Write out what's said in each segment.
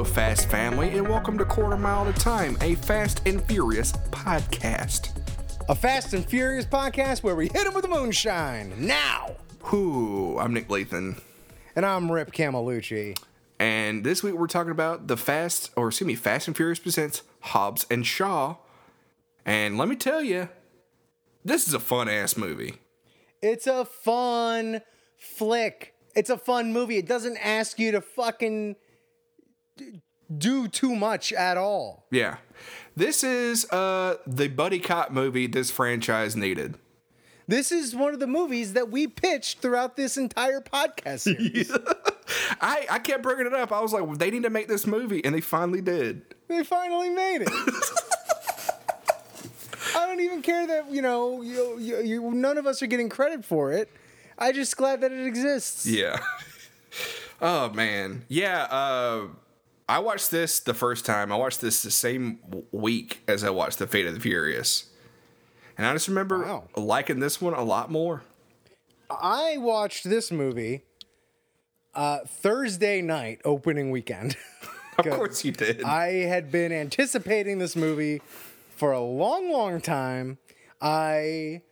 Hello, Fast Family, and welcome to Quarter Mile at a Time, a Fast and Furious podcast. A Fast and Furious podcast where we hit him with the moonshine now. Whoo, I'm Nick Lathan, And I'm Rip Camelucci. and this week we're talking about the Fast, or excuse me, Fast and Furious presents Hobbs and Shaw. And let me tell you, this is a fun ass movie. It's a fun flick. It's a fun movie. It doesn't ask you to fucking do too much at all. Yeah. This is uh the buddy cop movie this franchise needed. This is one of the movies that we pitched throughout this entire podcast series. I, I kept bringing it up. I was like, well, they need to make this movie, and they finally did. They finally made it. I don't even care that you know you, you, you, none of us are getting credit for it. I just glad that it exists. Yeah. oh man. Yeah. Uh, I watched this the first time. I watched this the same week as I watched The Fate of the Furious, and I just remember Wow. liking this one a lot more. I watched this movie uh, Thursday night opening weekend. Of course you did. I had been anticipating this movie for a long, long time. I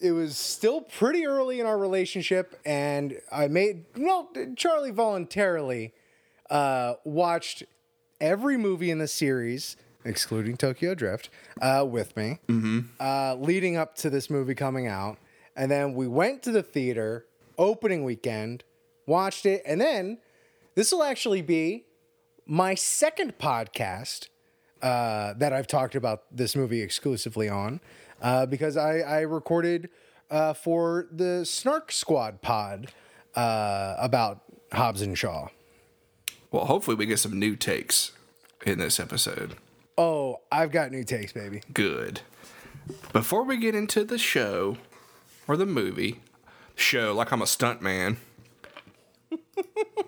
it was still pretty early in our relationship, and I made well, Charlie voluntarily uh, watched every movie in the series, excluding Tokyo Drift, uh, with me, uh, leading up to this movie coming out. And then we went to the theater opening weekend, watched it, and then this will actually be my second podcast uh, that I've talked about this movie exclusively on uh, because I, I recorded uh, for the Snark Squad pod uh, about Hobbs and Shaw. Well, hopefully we get some new takes in this episode. Oh, I've got new takes, baby. Good. Before we get into the show or the movie, show like I'm a stunt man.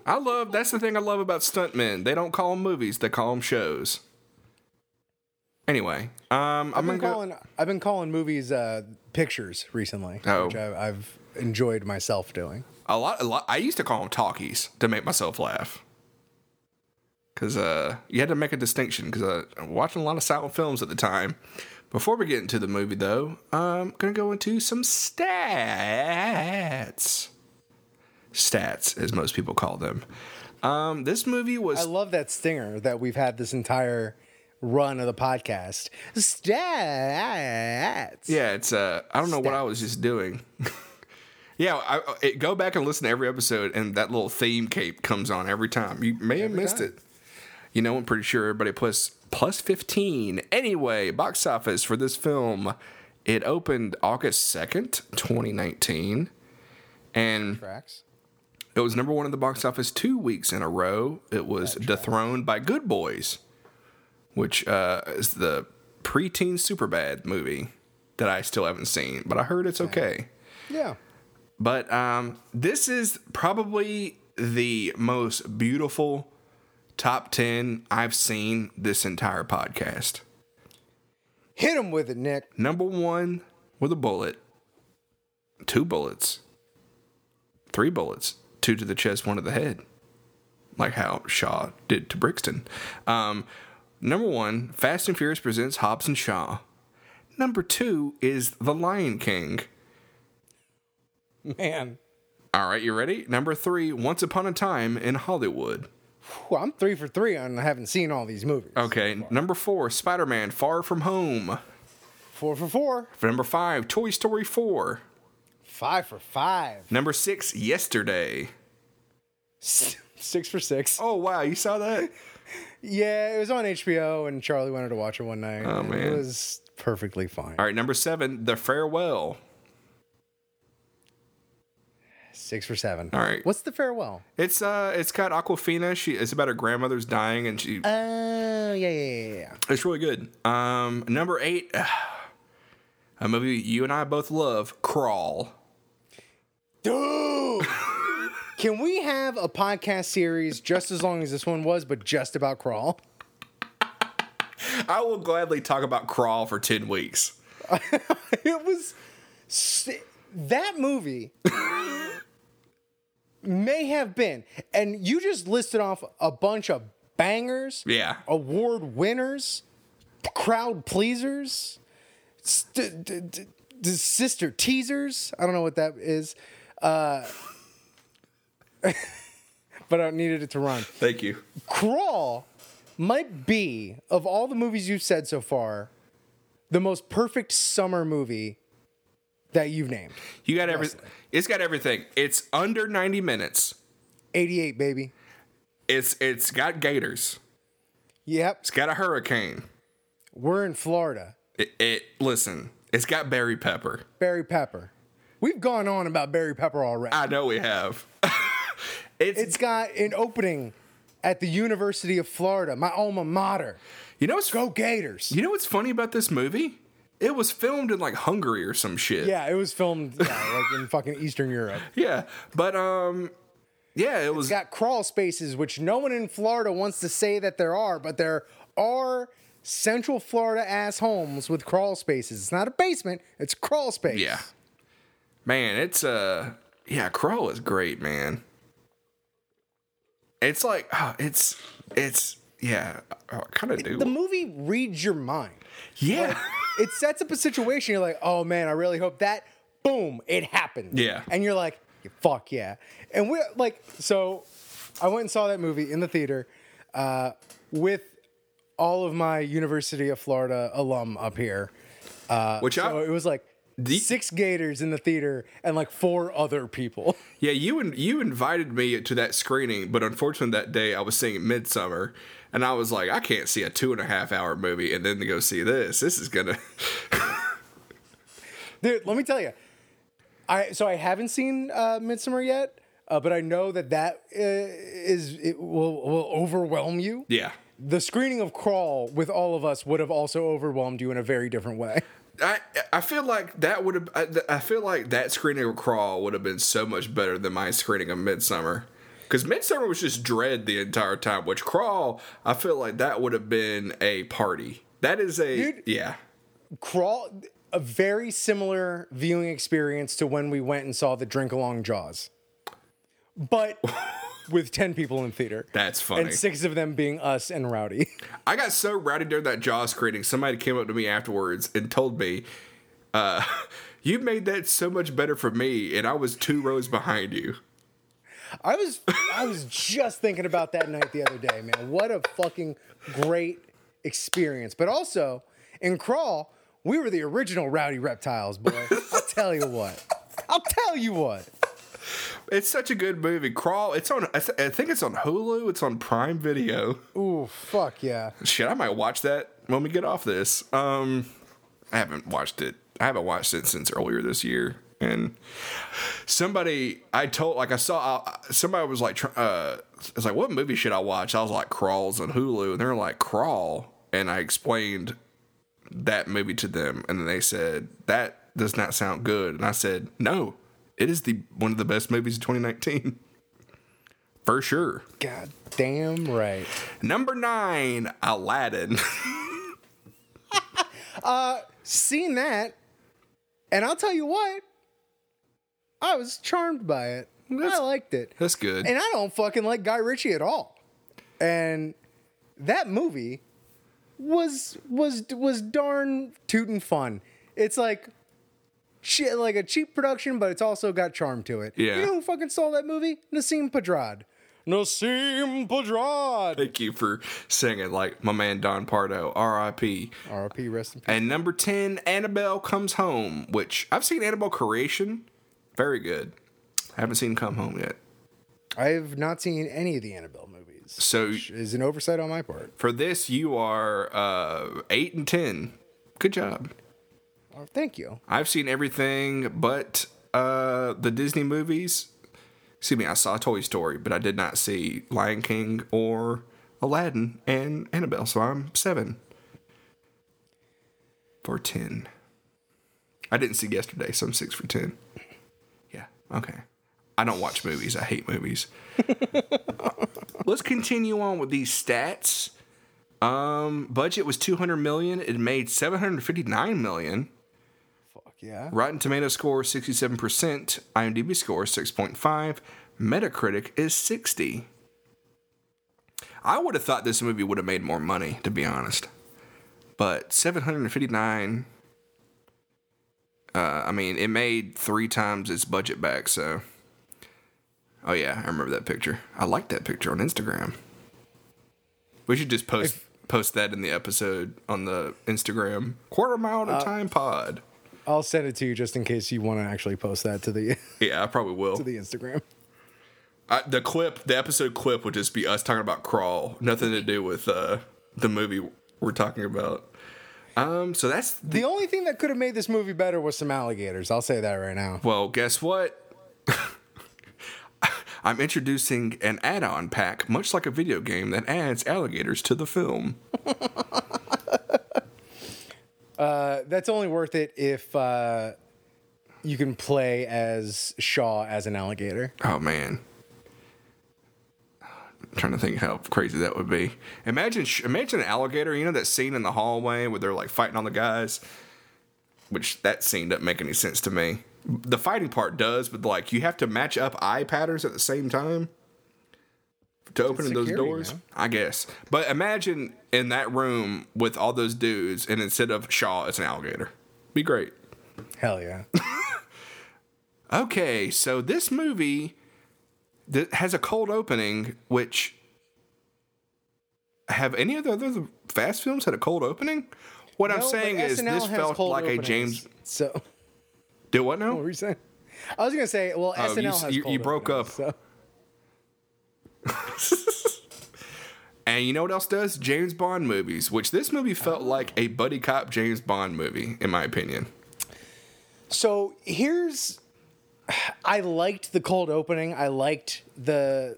I love that's the thing I love about stuntmen. They don't call them movies; they call them shows. Anyway, um, I've gonna been go. calling I've been calling movies uh, pictures recently, Oh. which I've, I've enjoyed myself doing. a lot, a lot. I used to call them talkies to make myself laugh. Cause uh, you had to make a distinction. Cause uh, I'm watching a lot of silent films at the time. Before we get into the movie, though, I'm gonna go into some stats. Stats, as most people call them. Um, this movie was I love that stinger that we've had this entire run of the podcast. Stats. Yeah, it's uh, I don't know what I was just doing. yeah, I, it, go back and listen to every episode, and that little theme cape comes on every time. You may have missed time. it. You know, I'm pretty sure everybody plus plus fifteen. Anyway, box office for this film, it opened August second, 2019, and Tracks. it was number one in the box office two weeks in a row. It was dethroned by Good Boys, which uh, is the preteen Superbad movie that I still haven't seen, but I heard it's okay. Yeah. But um, this is probably the most beautiful top 10 I've seen this entire podcast. Hit him with it, Nick. Number one with a bullet, two bullets, three bullets, two to the chest, one to the head, like how Shaw did to Brixton. Um, number one, Fast and Furious presents Hobbs and Shaw. Number two is The Lion King. Man. All right, you ready? Number three, Once Upon a Time in Hollywood. Whew, I'm three for three on having seen all these movies. Okay, number four, Spider Man Far From Home. Four for four. Number five, Toy Story 4. Five for five. Number six, Yesterday. Six for six. Oh, wow, you saw that? Yeah, it was on HBO, and Charlie wanted to watch it one night. Oh, man. It was perfectly fine. All right, number seven, The Farewell. Six for seven. All right. What's the farewell? It's uh, it's got Awkwafina. She it's about her grandmother's dying, and she Oh, yeah, yeah, yeah, yeah. it's really good. Um, number eight, a movie you and I both love, Crawl. Dude! Can we have a podcast series just as long as this one was, but just about crawl? I will gladly talk about Crawl for ten weeks. It was that movie may have been. And you just listed off a bunch of bangers, Yeah. award winners, crowd pleasers, st- d- d- d- sister teasers. I don't know what that is. Uh, but I needed it to run. Thank you. Crawl might be, of all the movies you've said so far, the most perfect summer movie that you've named. You got everything. It's got everything. It's under 90 minutes. 88, baby. It's it's got gators. Yep. It's got a hurricane. We're in Florida. It, it listen. It's got Barry Pepper. Barry Pepper. We've gone on about Barry Pepper already. I know we have. it's, It's got an opening at the University of Florida, my alma mater. you know what's Go Gators. you know what's funny about this movie? It was filmed in like Hungary or some shit. Yeah, it was filmed yeah, like in fucking Eastern Europe. Yeah. But um yeah, it was It's got crawl spaces, which no one in Florida wants to say that there are, but there are Central Florida ass homes with crawl spaces. It's not a basement, it's crawl space. Yeah. Man, it's uh yeah, Crawl is great, man. It's like oh, it's it's yeah, I kind of do. The movie reads your mind. yeah. It sets up a situation, you're like, oh man, I really hope that, boom, it happened. Yeah. And you're like, fuck yeah. And we're like, so I went and saw that movie in the theater uh, with all of my University of Florida alum up here. Which So I it was like The- six Gators in the theater and like four other people. Yeah, you and you invited me to that screening, but unfortunately that day I was seeing Midsummer, and I was like, I can't see a two and a half hour movie and then to go see this. This is gonna. Dude, let me tell you. I so I haven't seen uh, Midsummer yet, uh, but I know that that uh, is it will will overwhelm you. yeah, The screening of Crawl with all of us would have also overwhelmed you in a very different way. I I feel like that would have. I, I feel like that screening of Crawl would have been so much better than my screening of Midsummer. Because Midsummer was just dread the entire time, which Crawl, I feel like that would have been a party. That is a Dude. yeah. Crawl, a very similar viewing experience to when we went and saw the Drink Along Jaws, but with ten people in theater. That's funny. And six of them being us and Rowdy. I got so rowdy during that Jaws screening. Somebody came up to me afterwards and told me, uh, "You made that so much better for me, and I was two rows behind you." I was I was just thinking about that night the other day, man. What a fucking great experience. But also in Crawl, we were the original Rowdy Reptiles, boy. I'll tell you what. I'll tell you what. It's such a good movie. Crawl. It's on. I, th- I think it's on Hulu. It's on Prime Video. Ooh, fuck yeah. Shit, I might watch that when we get off this. Um, I haven't watched it. I haven't watched it since earlier this year. And somebody, I told, like, I saw, somebody was like, uh, it's like, what movie should I watch? I was like, Crawls on Hulu, and they're like, Crawl, and I explained that movie to them, and then they said that does not sound good, and I said, no, it is the one of the best movies of 2019, for sure. God damn right. Number nine, Aladdin. Uh seen that, and I'll tell you what, I was charmed by it. I liked it. That's good. And I don't fucking like Guy Ritchie at all. And that movie was was was darn tootin' fun. It's like shit like a cheap production, but it's also got charm to it. Yeah. You know who fucking saw that movie? Nasim Pedrad. Nasim Pedrad. Thank you for singing like my man Don Pardo, R.I.P. R.I.P. Rest in peace. And number 10, Annabelle Comes Home, which I've seen Annabelle Creation. Very good. I haven't seen Come Home yet. I've not seen any of the Annabelle movies. So Which is an oversight on my part. for this, you are uh, 8 and 10. Good job. Oh, thank you. I've seen everything but uh, the Disney movies. Excuse me, I saw Toy Story, but I did not see Lion King or Aladdin and Annabelle, so I'm 7 for 10. I didn't see yesterday, so I'm 6 for 10. Okay. I don't watch movies. I hate movies. Let's continue on with these stats. Um, budget was 200 million. It made 759 million. Fuck yeah. Rotten Tomato score 67%, IMDb score 6.5, Metacritic is 60. I would have thought this movie would have made more money, to be honest. But 759. Uh, I mean, it made three times its budget back, so. Oh, yeah, I remember that picture. I like that picture on Instagram. We should just post post that in the episode on the Instagram. Quarter mile at a time pod. I'll send it to you just in case you want to actually post that to the Yeah, I probably will. to the Instagram. I, the clip, the episode clip would just be us talking about crawl, nothing to do with uh, the movie we're talking about. Um, so that's The only thing that could have made this movie better was some alligators. I'll say that right now. well. Guess what? I'm introducing an add-on pack, much like a video game, that adds alligators to the film. Uh, that's only worth it if uh, you can play as Shaw as an alligator. Oh man. Trying to think how crazy that would be. Imagine, imagine an alligator. You know that scene in the hallway where they're like fighting on the guys. Which that scene doesn't make any sense to me. The fighting part does, but like you have to match up eye patterns at the same time to open those security, doors. man. I guess. But imagine in that room with all those dudes, and instead of Shaw, it's an alligator. Be great. Hell yeah. Okay, so this movie that has a cold opening, which have any of the other fast films had a cold opening? What I'm saying is SNL this felt like a. James. So Do what now? what were you saying? I was gonna say, well, Oh, SNL you- has you- cold you broke up. So. And you know what else does? James Bond movies, which this movie felt oh. like a buddy cop James Bond movie, in my opinion. So here's, I liked the cold opening. I liked the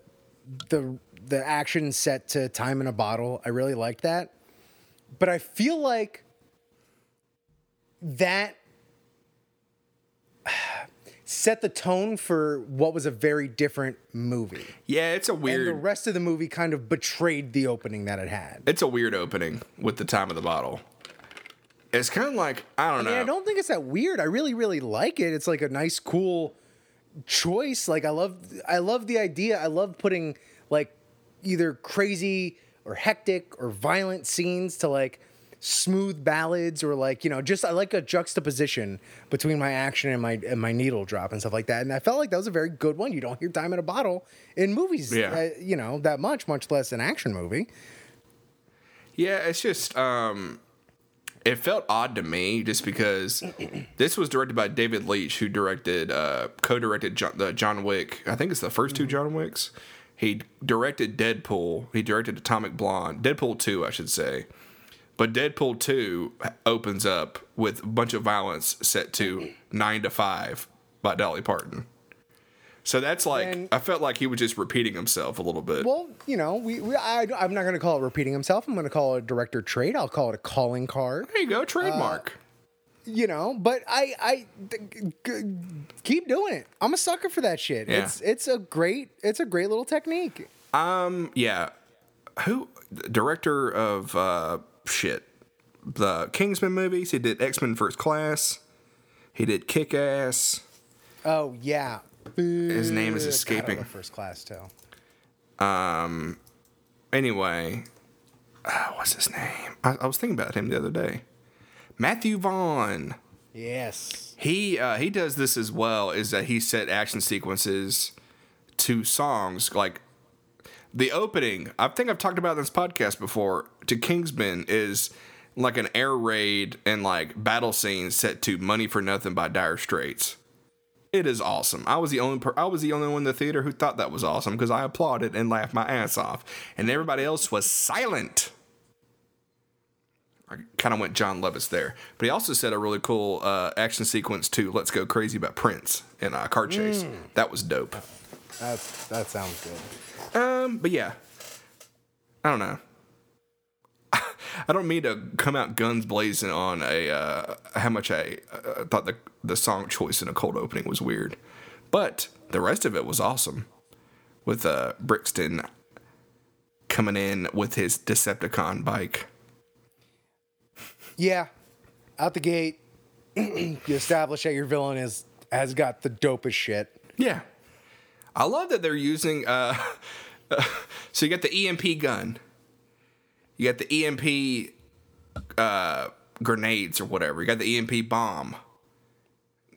the the action set to time in a bottle. I really liked that, but I feel like that set the tone for what was a very different movie. Yeah, it's a weird. And the rest of the movie kind of betrayed the opening that it had. It's a weird opening with the time of the bottle. It's kind of like I don't I know. mean, I don't think it's that weird. I really, really like it. It's like a nice, cool choice. Like I love, I love the idea. I love putting like either crazy or hectic or violent scenes to like smooth ballads or like you know just I like a juxtaposition between my action and my and my needle drop and stuff like that. And I felt like that was a very good one. You don't hear "Time in a Bottle" in movies, Yeah. uh, you know that much, much less an action movie. Yeah, it's just um it felt odd to me just because this was directed by David Leitch, who directed uh co-directed John, the John Wick. I think it's the 1st two John Wicks. He directed Deadpool. He directed Atomic Blonde. Deadpool 2, I should say. But Deadpool 2 opens up with a bunch of violence set to 9 to 5 by Dolly Parton. So that's like And- I felt like he was just repeating himself a little bit. Well, you know, we, we I, I'm not going to call it repeating himself. I'm going to call it a director trade. I'll call it a calling card. there you go, trademark. You know, but I I g- g- keep doing it. I'm a sucker for that shit. Yeah. It's it's a great it's a great little technique. Um, yeah. Who director of uh shit the Kingsman movies? He did X Men First Class. He did Kick Ass. Oh yeah. His name is escaping. first class too. Anyway, uh, what's his name? I, I was thinking about him the other day. Matthew Vaughn. Yes. He uh, he does this as well. Is that he set action sequences to songs like the opening. I think I've talked about this podcast before. To Kingsman is like an air raid and like battle scene set to "Money for Nothing" by Dire Straits. It is awesome. I was the only per- I was the only one in the theater who thought that was awesome because I applauded and laughed my ass off, and everybody else was silent. I kind of went John Levis there, but he also said a really cool uh, action sequence too. "Let's Go Crazy" about Prince in a car chase. That was dope. That's that sounds good. Um, but yeah, I don't know. I don't mean to come out guns blazing on a uh, how much I uh, thought the the song choice in a cold opening was weird, but the rest of it was awesome. With uh, Brixton coming in with his Decepticon bike. Yeah. Out the gate, you establish that your villain is has got the dopest shit. Yeah. I love that they're using. Uh, so you got the EMP gun, you got the EMP uh, grenades or whatever. You got the EMP bomb.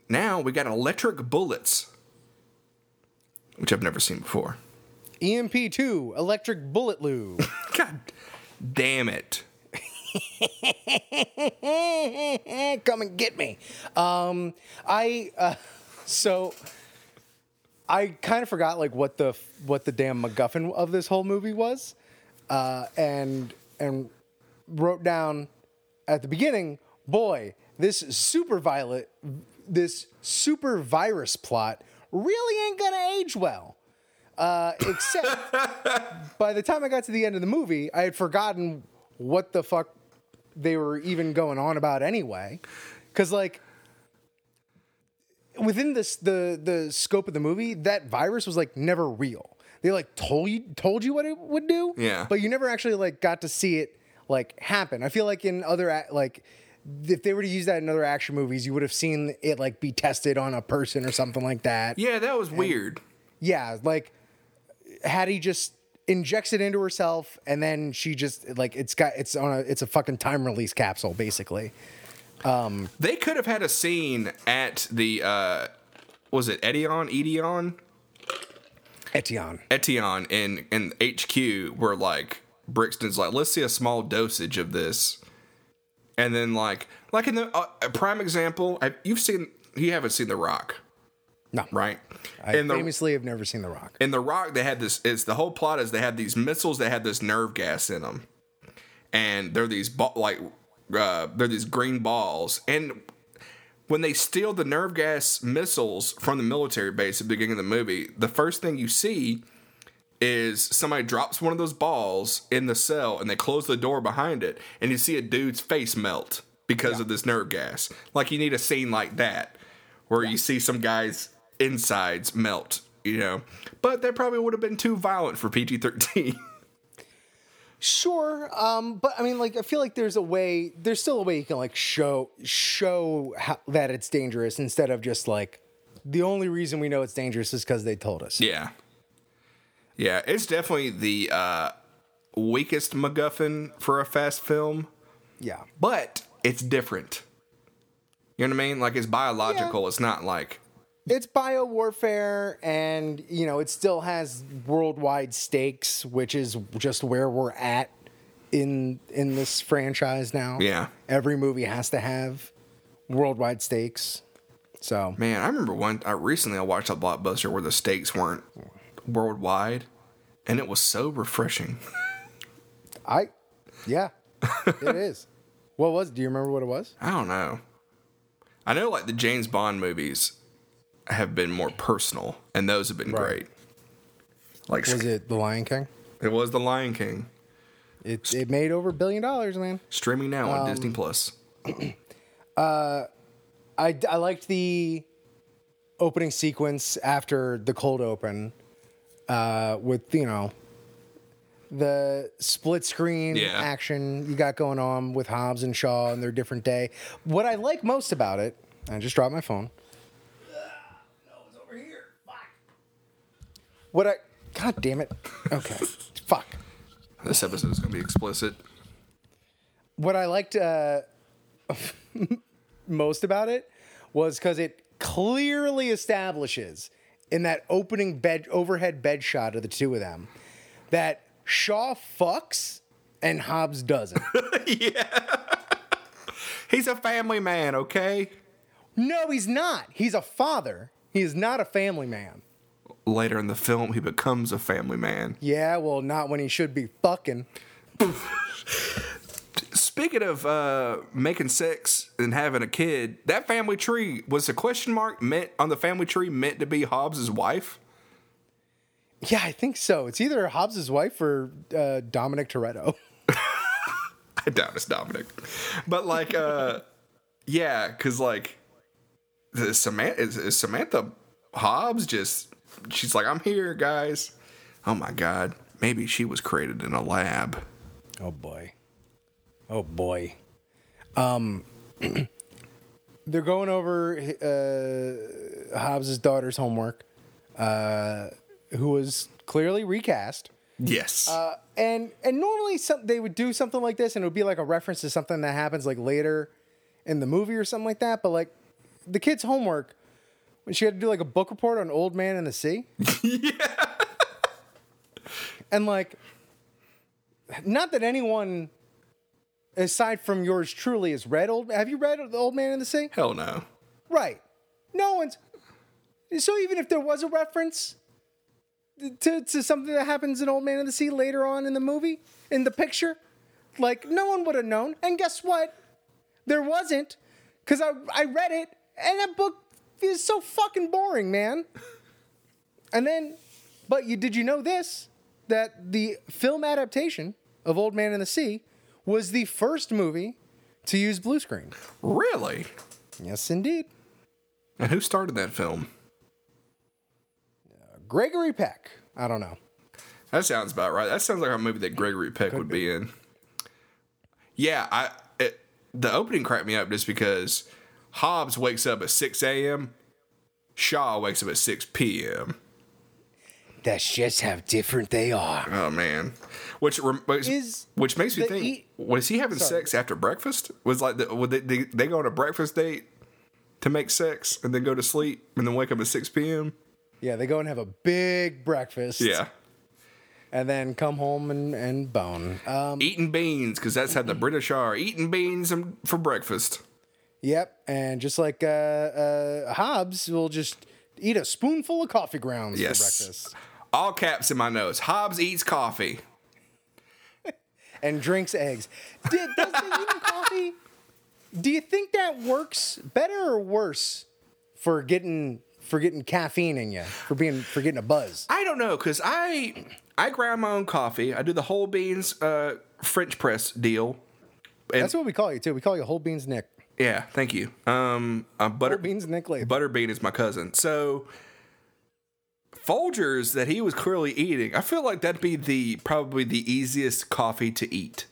Now we got electric bullets, which I've never seen before. EMP2, electric bullet lube. God damn it! Come and get me. Um, I uh, so I kind of forgot like what the what the damn MacGuffin of this whole movie was, uh, and and wrote down at the beginning, boy, this super violet, this super virus plot really ain't gonna age well. Uh, except by the time I got to the end of the movie, I had forgotten what the fuck they were even going on about anyway. Because like within this the the scope of the movie, that virus was like never real. They like told you told you what it would do, Yeah. but you never actually like got to see it like happen. I feel like in other like if they were to use that in other action movies, you would have seen it like be tested on a person or something like that. Yeah, that was weird. Yeah, like had he just injects it into herself and then she just like it's got it's on a it's a fucking time release capsule basically. Um, They could have had a scene at the uh was it Edion? Edion? Etienne. Etienne in in HQ were like Brixton's like, let's see a small dosage of this. And then like like in the uh, a prime example, I, you've seen you haven't seen The Rock, No, right? I in the famously have never seen The Rock. in The Rock, they had this. It's the whole plot is they had these missiles that had this nerve gas in them, and they're these like uh, they're these green balls. And when they steal the nerve gas missiles from the military base at the beginning of the movie, the first thing you see is somebody drops one of those balls in the cell, and they close the door behind it, and you see a dude's face melt because of this nerve gas. Like you need a scene like that where you see some guys insides melt, you know. But that probably would have been too violent for PG thirteen. Sure, um, but I mean, like, I feel like there's a way. There's still a way you can like show show how, that it's dangerous instead of just like the only reason we know it's dangerous is because they told us. yeah, yeah, it's definitely the uh, weakest MacGuffin for a fast film, Yeah. but it's different. You know what I mean? Like it's biological. It's not like it's bio warfare and you know it still has worldwide stakes which is just where we're at in in this franchise now Yeah. every movie has to have worldwide stakes so man. I remember one. I recently I watched a blockbuster where the stakes weren't worldwide, and it was so refreshing. i yeah it is what was do you remember what it was I don't know. I know like the James Bond movies have been more personal, and those have been Right. great. Like was it the lion king it was The Lion King, it, it made over a billion dollars man streaming now on Um, Disney Plus. uh, I, I liked the opening sequence after the cold open uh, with, you know, the split screen Yeah. action you got going on with Hobbs and Shaw and their different day. What I like most about it, I just dropped my phone. What I, God damn it. Okay. Fuck. This episode is going to be explicit. what I liked uh, most about it was because it clearly establishes in that opening bed overhead bed shot of the two of them that Shaw fucks and Hobbs doesn't. Yeah. He's a family man, okay? no, he's not. He's a father. He is not a family man. Later in the film, he becomes a family man. Yeah, well, not when he should be fucking. Speaking of uh, making sex and having a kid, that family tree was a question mark meant on the family tree meant to be Hobbs's wife. Yeah, I think so. It's either Hobbs's wife or uh, Dominic Toretto. I doubt it's Dominic, but like, uh, yeah, because like, the Samantha is, is Samantha Hobbs just she's like, I'm here, guys. Oh my god, maybe she was created in a lab. Oh boy. Oh boy. Um they're going over uh Hobbs's daughter's homework. Uh who was clearly recast. Yes. Uh, and and normally some, they would do something like this, and it would be like a reference to something that happens like later in the movie or something like that. But like the kid's homework when she had to do like a book report on Old Man in the Sea. yeah. and like, not that anyone aside from yours truly has read old. Have you read the Old Man in the Sea? Hell no. Right. No one's. So even if there was a reference to, to something that happens in Old Man in the Sea later on in the movie, in the picture, like no one would have known. And guess what? There wasn't, because I, I read it, and that book is so fucking boring, man. And then, but you did you know this? That the film adaptation of Old Man in the Sea was the first movie to use blue screen. Really? Yes, indeed. And who started that film? Uh, Gregory Peck. I don't know. That sounds about right. That sounds like a movie that Gregory Peck would be in. Yeah, I it, the opening cracked me up just because Hobbs wakes up at 6 a.m. Shaw wakes up at 6 p.m. That's just how different they are. Oh man, which which, Is which makes me think: eat- was he having Sorry. sex after breakfast? Was like the, would they, they they go on a breakfast date to make sex and then go to sleep and then wake up at 6 p.m. Yeah, they go and have a big breakfast. Yeah, And then come home and, and bone. Um, eating beans because that's how the British are eating beans for breakfast. Yep. And just like uh, uh, Hobbs will just eat a spoonful of coffee grounds Yes. for breakfast All caps in my notes. Hobbs eats coffee. and drinks eggs. Did, does the eating coffee, do you think that works better or worse for getting for getting caffeine in you, for being for getting a buzz? I don't know because I I grind my own coffee. I do the whole beans uh, French press deal. And That's what we call you too. We call you whole beans Nick. Yeah, thank you. Um, uh, butter beans Nick Latham. Butterbean is my cousin. So Folgers that he was clearly eating, I feel like that'd be the probably the easiest coffee to eat.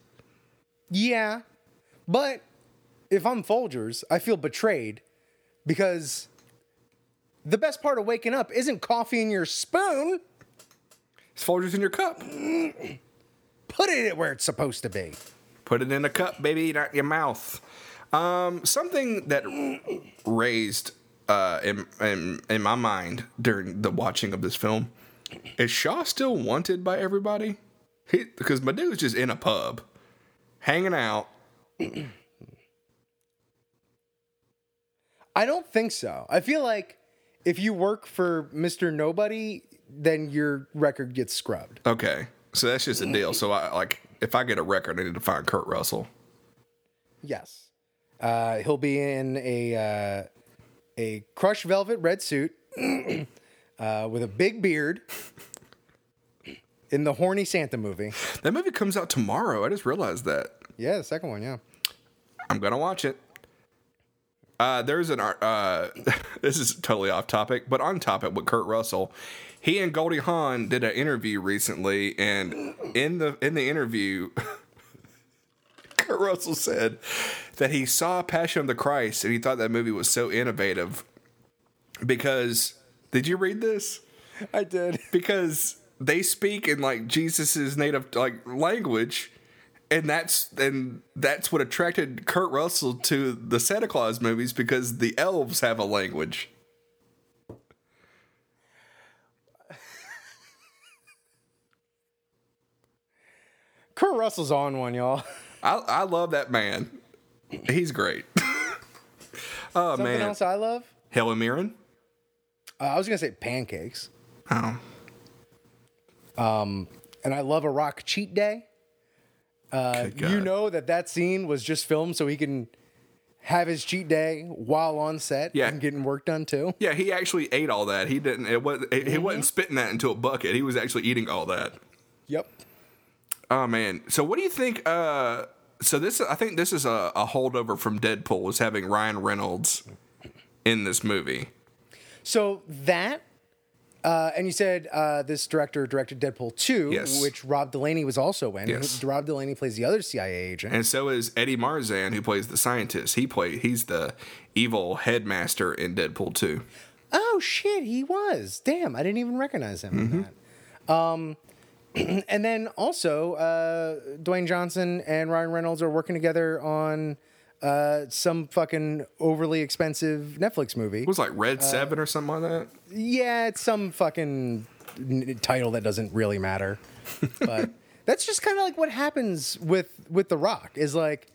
Yeah, but if I'm Folgers, I feel betrayed because the best part of waking up isn't coffee in your spoon. It's Folgers in your cup. Put it where it's supposed to be. Put it in a cup, baby, not your mouth. Um, something that raised uh, in, in in my mind during the watching of this film is Shaw still wanted by everybody? He, because my dude's just in a pub, hanging out. I don't think so. I feel like if you work for Mr. Nobody, then your record gets scrubbed. Okay, so that's just a deal. So I like if I get a record, I need to find Kurt Russell. Yes. Uh, he'll be in a uh, a crushed velvet red suit uh, with a big beard in the horny Santa movie. That movie comes out tomorrow. I just realized that. Yeah, the second one. Yeah. I'm gonna watch it. Uh, there's an art. Uh, this is totally off topic, but on topic with Kurt Russell. He and Goldie Hawn did an interview recently, and in the in the interview, Kurt Russell said that he saw Passion of the Christ and he thought that movie was so innovative because did you read this? I did. because they speak in like Jesus's native like language, and that's and that's what attracted Kurt Russell to the Santa Claus movies because the elves have a language. Kurt Russell's on one, y'all. I I love that man. He's great. oh Something man, else I love. Helen Mirren. Uh, I was gonna say pancakes, Oh, Um, and I love a rock cheat day. Uh, you know that that scene was just filmed so he can have his cheat day while on set Yeah. and getting work done too. yeah, he actually ate all that. He didn't. It was. He Mm-hmm. wasn't spitting that into a bucket. He was actually eating all that. Yep. Oh man. So what do you think uh so this I think this is a, a holdover from Deadpool was having Ryan Reynolds in this movie. So that, uh, and you said uh, this director directed Deadpool 2, Yes. which Rob Delaney was also in. Yes. Rob Delaney plays the other CIA agent. And so is Eddie Marsan who plays the scientist. He play he's the evil headmaster in Deadpool 2. Oh shit, he was. Damn, I didn't even recognize him in that. Um, and then also, uh, Dwayne Johnson and Ryan Reynolds are working together on uh, some fucking overly expensive Netflix movie. It was like Red Seven or something like that. Yeah, it's some fucking n- title that doesn't really matter. But that's just kind of like what happens with with The Rock is like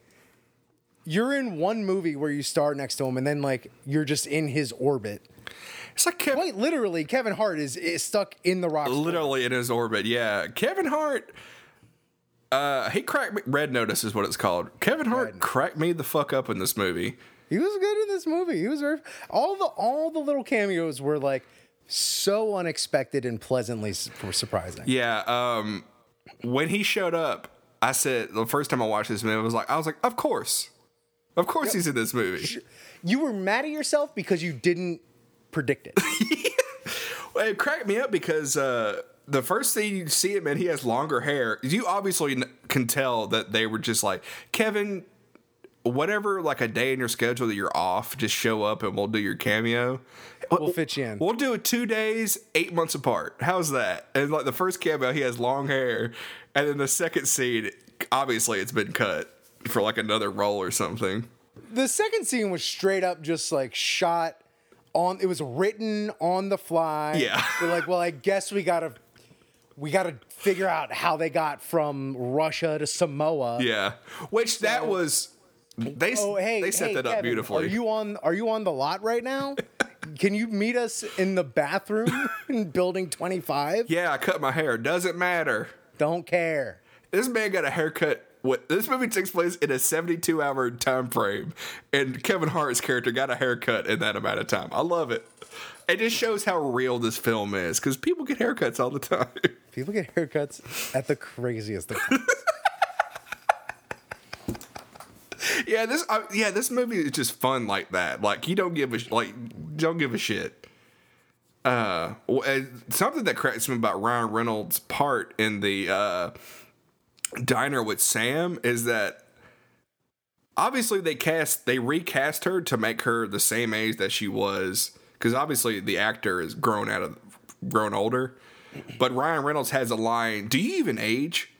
you're in one movie where you star next to him and then like you're just in his orbit. It's like Kevin, Quite literally, Kevin Hart is, is stuck in The Rock's literally in his orbit. Yeah, Kevin Hart. Uh, he cracked me. Red Notice is what it's called. Kevin Hart cracked me the fuck up in this movie. He was good in this movie. He was very, all the all the little cameos were like so unexpected and pleasantly surprising. Yeah. Um, when he showed up, I said the first time I watched this movie, I was like, I was like, of course, of course he's in this movie. You were mad at yourself because you didn't predict it. Well, it cracked me up because uh, the first thing you see him and he has longer hair. You obviously can tell that they were just like Kevin. Whatever, like a day in your schedule that you're off, just show up and we'll do your cameo. We'll fit you in. We'll do it two days, eight months apart. How's that? And like the first cameo, he has long hair, and then the second scene, obviously it's been cut for like another role or something. the second scene was straight up just like shot on it was written on the fly Yeah. they're like well i guess we gotta we gotta figure out how they got from russia to samoa Yeah, which that was they oh hey they set hey, that up Kevin, beautifully. are you on are you on the lot right now can you meet us in the bathroom in building 25 yeah, I cut my hair. Doesn't matter. don't care This man got a haircut. What this movie takes place in a 72 hour time frame, and Kevin Hart's character got a haircut in that amount of time. I love it. It just shows how real this film is because people get haircuts all the time. people get haircuts at the craziest yeah, this uh, yeah this movie is just fun like that. Like you don't give a sh- like don't give a shit. Uh, something that cracks me about Ryan Reynolds' part in the uh, diner with Sam is that obviously they cast they recast her to make her the same age that she was because obviously the actor is grown out of grown older. But Ryan Reynolds has a line: "Do you even age?"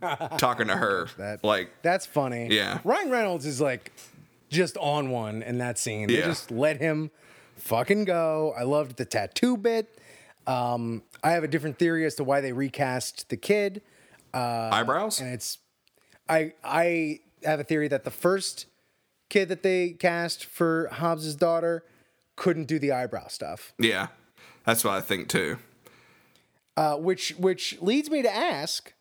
Talking to her, That- like That's funny. Yeah. Ryan Reynolds is like just on one in that scene. They Yeah. just let him fucking go. I loved the tattoo bit. Um, I have a different theory as to why they recast the kid, eyebrows. and it's I I have a theory that the first kid that they cast for Hobbs's daughter couldn't do the eyebrow stuff, Yeah, that's what I think too. uh, which which leads me to ask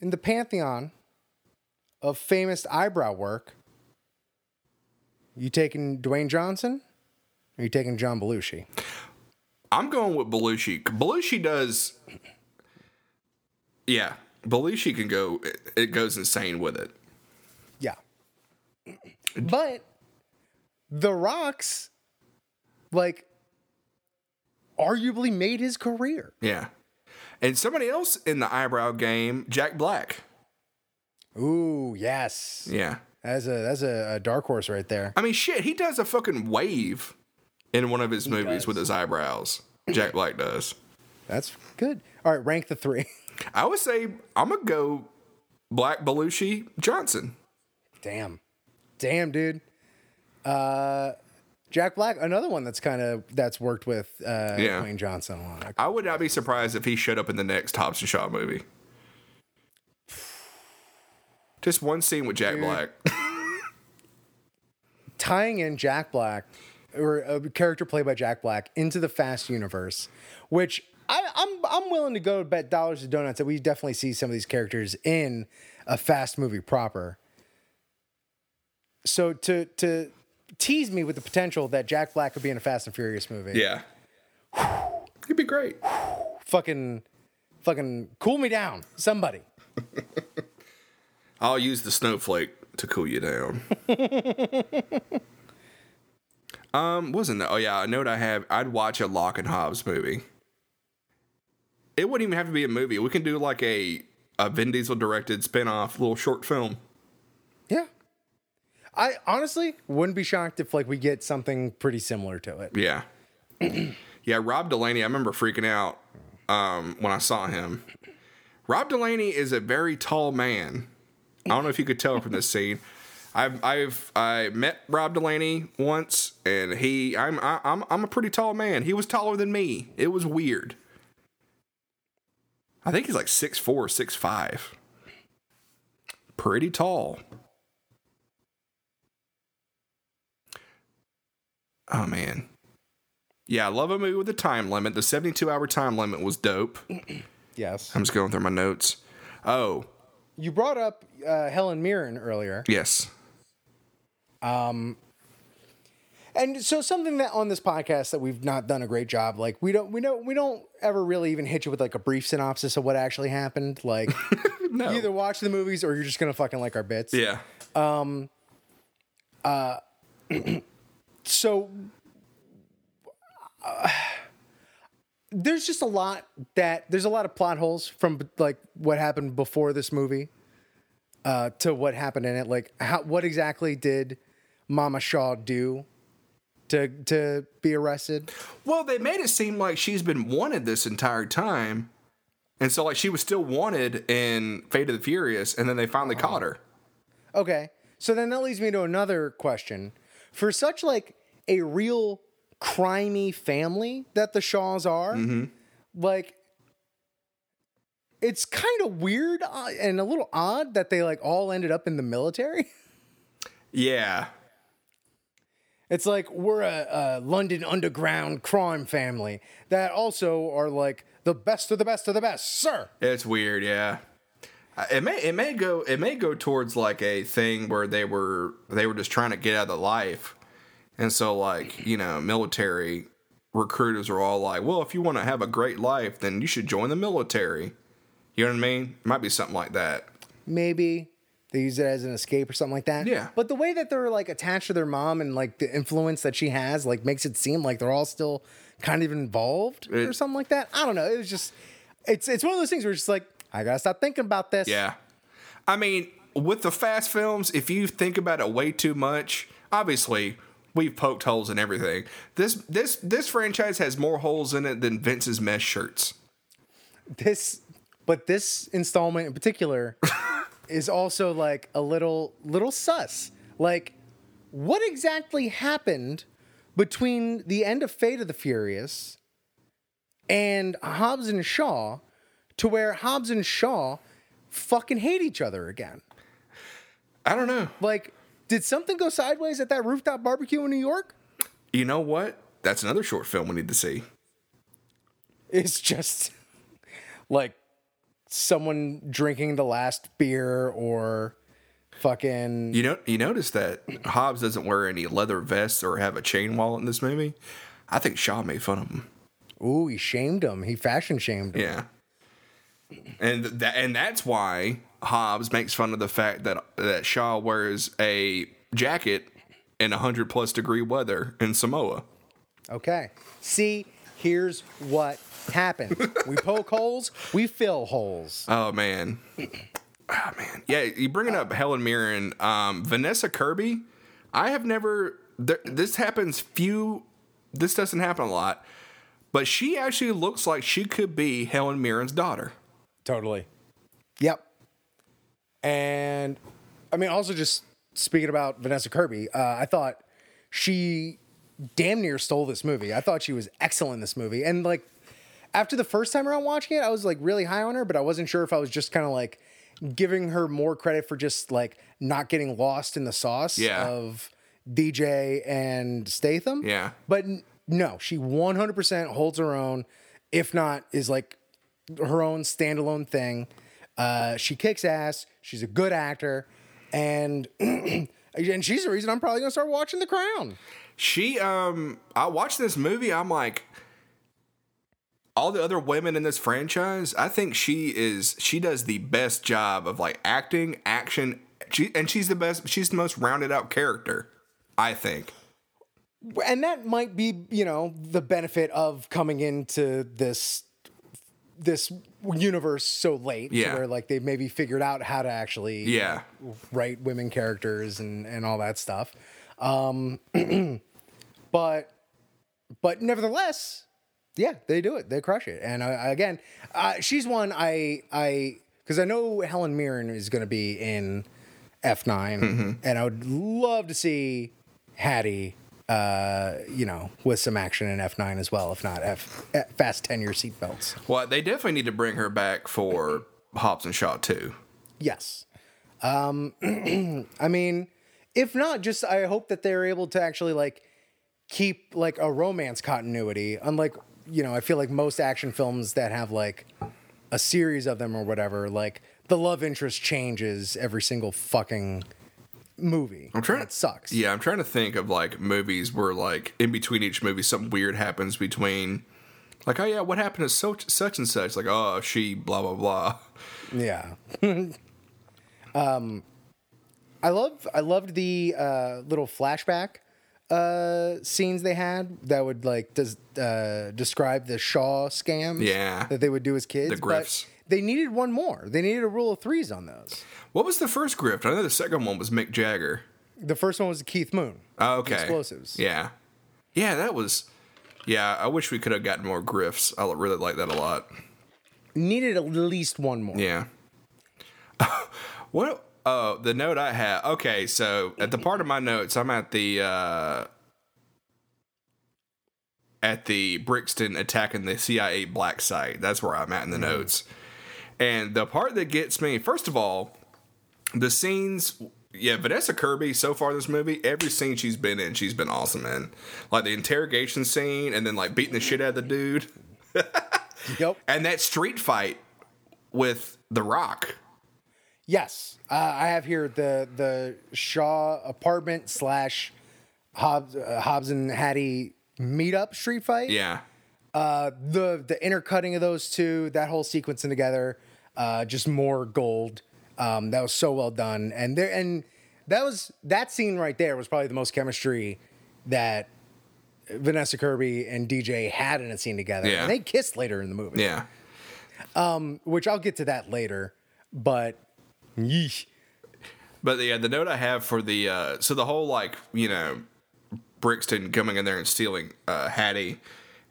in the pantheon of famous eyebrow work, you taking Dwayne Johnson? Or you taking John Belushi? I'm going with Belushi. Belushi does. Yeah, Belushi can go. It, it goes insane with it. Yeah. But The Rock's like arguably made his career. Yeah, and somebody else in the eyebrow game, Jack Black. Ooh, yes. Yeah, That's a that's a, a dark horse right there. I mean, shit, he does a fucking wave in one of his movies does. with his eyebrows. Jack Black does. That's good. All right, rank the three. I would say I'm gonna go Black Belushi Johnson. Damn. Damn, dude. Uh Jack Black, another one that's kind of that's worked with uh Yeah. Dwayne Johnson a lot. I would not be surprised if he showed up in the next Hobbs and Shaw movie. Just one scene with Jack Black. tying in Jack Black or a character played by Jack Black into the Fast universe, which I, I'm I'm willing to go bet dollars to donuts that we definitely see some of these characters in a Fast movie proper. So to to tease me with the potential that Jack Black could be in a Fast and Furious movie, Yeah. He'd be great. fucking fucking cool me down, somebody. I'll use the snowflake to cool you down. um, wasn't that? Oh yeah, a note I have. I'd watch a Locke and Hobbs movie. It wouldn't even have to be a movie. We can do like a a Vin Diesel directed spin-off little short film. Yeah. I honestly wouldn't be shocked if like we get something pretty similar to it. Yeah. yeah, Rob Delaney, I remember freaking out um, when I saw him. Rob Delaney is a very tall man. I don't know if you could tell from this scene. I've I've I met Rob Delaney once, and he I'm I, I'm I'm a pretty tall man. He was taller than me. It was weird. I think he's like six four, six five. Pretty tall. Oh man. Yeah, I love a movie with a time limit. The 72 hour time limit was dope. Yes. I'm just going through my notes. Oh, You brought up uh, Helen Mirren earlier. yes. And so something that on this podcast that we've not done a great job, like we don't we don't we don't ever really even hit you with like a brief synopsis of what actually happened. Like No. you either watch the movies or you're just gonna fucking like our bits. Yeah. Um uh so uh, there's just a lot that there's a lot of plot holes from like what happened before this movie uh, to what happened in it. Like how what exactly did Mama Shaw do to to be arrested? Well, they made it seem like she's been wanted this entire time. And so, like, she was still wanted in Fate of the Furious, and then they finally caught her. Okay. So then that leads me to another question. For such like a real crimey family that the Shaws are, like it's kind of weird uh, and a little odd that they like all ended up in the military. Yeah. It's like we're a, a London underground crime family that also are like the best of the best of the best, sir. It's weird, yeah. It may it may go it may go towards like a thing where they were they were just trying to get out of the life, and so like you know military recruiters are all like, well, if you want to have a great life, then you should join the military. You know what I mean? It might be something like that. maybe they use it as an escape or something like that. Yeah. But the way that they're like attached to their mom and like the influence that she has, like makes it seem like they're all still kind of involved or something like that. I don't know. It was just, it's it's one of those things where it's just like I gotta stop thinking about this. Yeah. I mean, with the fast films, if you think about it way too much, obviously we've poked holes in everything. This this this franchise has more holes in it than Vince's mesh shirts. This, but this installment in particular is also like a little little sus. Like, what exactly happened between the end of Fate of the Furious and Hobbs and Shaw to where Hobbs and Shaw fucking hate each other again? I don't know. Like, did something go sideways at that rooftop barbecue in New York? You know what? That's another short film we need to see. It's just like someone drinking the last beer or fucking You know, you notice that Hobbs doesn't wear any leather vests or have a chain wallet in this movie. I think Shaw made fun of him. Ooh, he shamed him. He fashion shamed him. Yeah. And that and that's why Hobbs makes fun of the fact that that Shaw wears a jacket in 100 plus degree weather in Samoa. Okay. See, here's what happened. we poke holes, we fill holes. Oh man. Oh man. Yeah, you bringing up Helen Mirren, um, Vanessa Kirby. I have never th- this happens few this doesn't happen a lot. But she actually looks like she could be Helen Mirren's daughter. Totally. Yep. And I mean, also just speaking about Vanessa Kirby, uh, I thought she damn near stole this movie. I thought she was excellent in this movie. And like after the first time around watching it, I was like really high on her, but I wasn't sure if I was just kind of like giving her more credit for just like not getting lost in the sauce Yeah. of DJ and Statham. Yeah. But no, she 100% holds her own, if not is like her own standalone thing. Uh, she kicks ass. She's a good actor. And and she's the reason I'm probably to start watching The Crown. She um I watched this movie, I'm like all the other women in this franchise, I think she is she does the best job of like acting, action, she, and she's the best she's the most rounded out character, I think. And that might be, you know, the benefit of coming into this this universe so late. Yeah. So they're like they maybe figured out how to actually Yeah. write women characters and and all that stuff. Um, but but nevertheless, yeah, they do it. They crush it. And I, again, uh, she's one I I because I know Helen Mirren is going to be in F 9 Mm-hmm. and I would love to see Hattie. Uh, you know, with some action in F nine as well, if not F, F Fast ten year seatbelts. Well, they definitely need to bring her back for Hobbs and Shaw too. Yes. Um, I mean, if not, just I hope that they're able to actually like keep like a romance continuity. Unlike, you know, I feel like most action films that have like a series of them or whatever, like the love interest changes every single fucking movie. I'm trying. It sucks. Yeah, I'm trying to think of like movies where like in between each movie something weird happens between. Like, oh yeah, what happened to so such and such? Like, oh, she blah blah blah. Yeah. um, I love I loved the uh, little flashback uh, scenes they had that would like des- uh, describe the Shaw scams. Yeah. That they would do as kids. The but grifts. They needed one more. They needed a rule of threes on those. What was the first grift? I know the second one was Mick Jagger. The first one was Keith Moon. Oh, okay. explosives. Yeah, yeah, that was. Yeah, I wish we could have gotten more grifts. I really like that a lot. Needed at least one more. Yeah. what? Oh, the note I have. Okay, so at the part of my notes, I'm at the uh at the Brixton attacking the CIA black site. That's where I'm at in the notes. And the part that gets me, first of all, the scenes. Yeah, Vanessa Kirby so far in this movie, every scene she's been in, she's been awesome in. Like the interrogation scene, and then like beating the shit out of the dude, Yep. and that street fight with The Rock. Yes, uh, I have here the the Shaw apartment slash Hobbs uh, Hobbs and Hattie meetup street fight. Yeah. Uh, the the intercutting of those two, that whole sequencing together, uh, just more gold. Um, that was so well done, and there and that was that scene right there was probably the most chemistry that Vanessa Kirby and DJ had in a scene together. Yeah. And they kissed later in the movie, Yeah. which I'll get to that later. But yeesh. But yeah, the note I have for the uh so the whole like, you know, Brixton coming in there and stealing uh Hattie.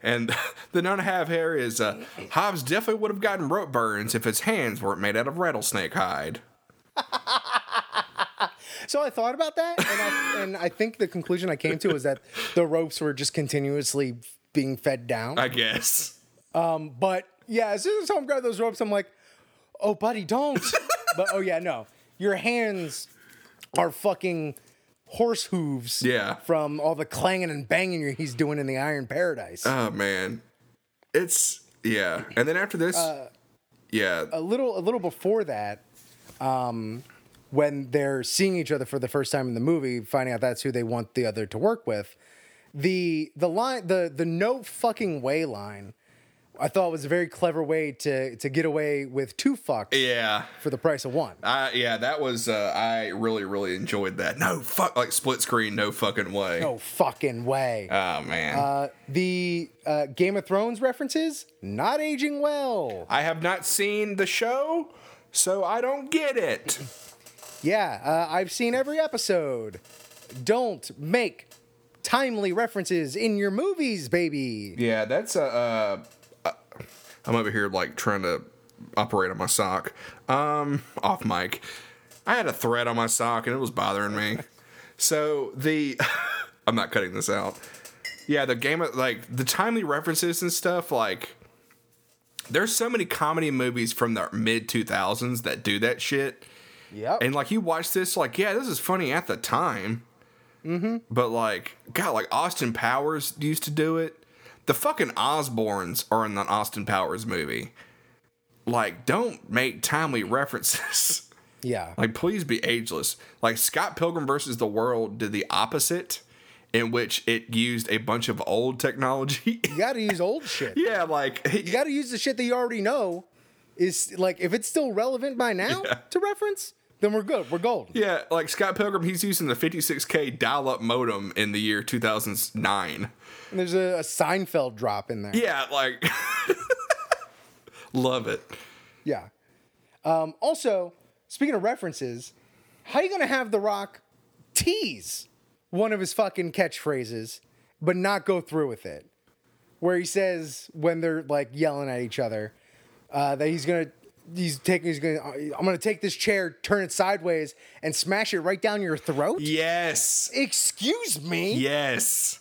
And the note I have here is uh Hobbs definitely would have gotten rope burns if his hands weren't made out of rattlesnake hide. So I thought about that, and I, and I think the conclusion I came to was that the ropes were just continuously being fed down. I guess. Um, But yeah, as soon as Tom grabbed those ropes, I'm like, "Oh, buddy, don't!" but oh yeah, no, your hands are fucking horse hooves. Yeah. from all the clanging and banging he's doing in the Iron Paradise. Oh man. It's yeah. And then after this Yeah. a little a little before that, um, when they're seeing each other for the first time in the movie, finding out that's who they want the other to work with, the the line the the no fucking way line, I thought it was a very clever way to to get away with two fucks yeah. for the price of one. I yeah, that was uh I really, really enjoyed that. No fuck like split screen, no fucking way. No fucking way. Oh man. Uh, the uh, Game of Thrones references not aging well. I have not seen the show, so I don't get it. Yeah, uh, I've seen every episode. Don't make timely references in your movies, baby. Yeah, that's a. I'm over here like trying to operate on my sock. Um, off mic. I had a thread on my sock and it was bothering me. So the, I'm not cutting this out. Yeah, the game of like the timely references and stuff. Like, there's so many comedy movies from the mid 2000s that do that shit. Yeah. And like you watch this, like, yeah, this is funny at the time. Mm-hmm. But like, God, like Austin Powers used to do it. The fucking Osbournes are in the Austin Powers movie. Like, don't make timely references. yeah. like, please be ageless. Like Scott Pilgrim versus the World did the opposite, in which it used a bunch of old technology. You got to use old shit. yeah, like You got to use the shit that you already know. Is like if it's still relevant by now to reference, then we're good. We're gold. Yeah, like Scott Pilgrim, he's using the 56k dial-up modem in the year 2009. And there's a, a Seinfeld drop in there. Yeah, like Love it. Yeah. Um, also, speaking of references, how you gonna have The Rock tease one of his fucking catchphrases, but not go through with it? Where he says when they're like yelling at each other, uh, that he's gonna he's taking he's gonna I'm gonna take this chair, turn it sideways, and smash it right down your throat. Yes. Excuse me. Yes.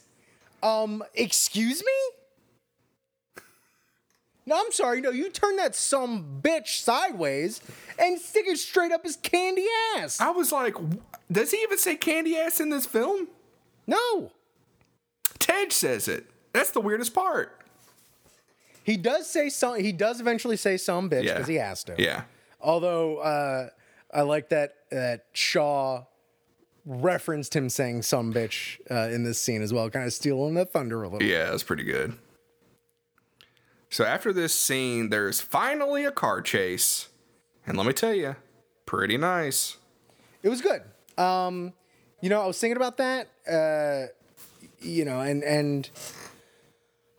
Um, excuse me? No, I'm sorry. No, you turn that some bitch sideways and stick it straight up his candy ass. I was like, does he even say candy ass in this film? No. Tej says it. That's the weirdest part. He does say some he does eventually say some bitch Yeah. because he has to. Yeah. Although uh I like that that Shaw referenced him saying some bitch uh, in this scene as well, kind of stealing the thunder a little. Yeah, that's pretty good. So after this scene, there's finally a car chase. And let me tell you, pretty nice. It was good. Um, you know, I was thinking about that. Uh, you know, and and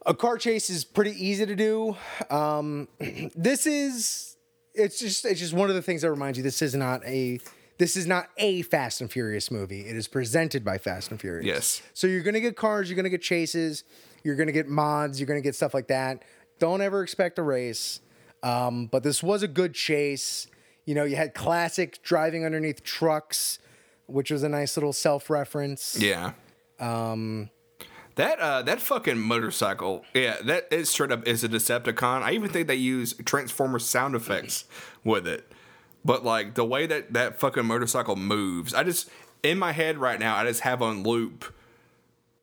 a car chase is pretty easy to do. Um, this is it's just it's just one of the things that reminds you this is not a this is not a Fast and Furious movie. It is presented by Fast and Furious. Yes. So you're gonna get cars, you're gonna get chases, you're gonna get mods, you're gonna get stuff like that. Don't ever expect a race. Um, but this was a good chase. You know, you had classic driving underneath trucks, which was a nice little self-reference. Yeah. Um that uh that fucking motorcycle, yeah, that is straight up is a Decepticon. I even think they use Transformer sound effects with it. But like the way that that fucking motorcycle moves, I just in my head right now, I just have on loop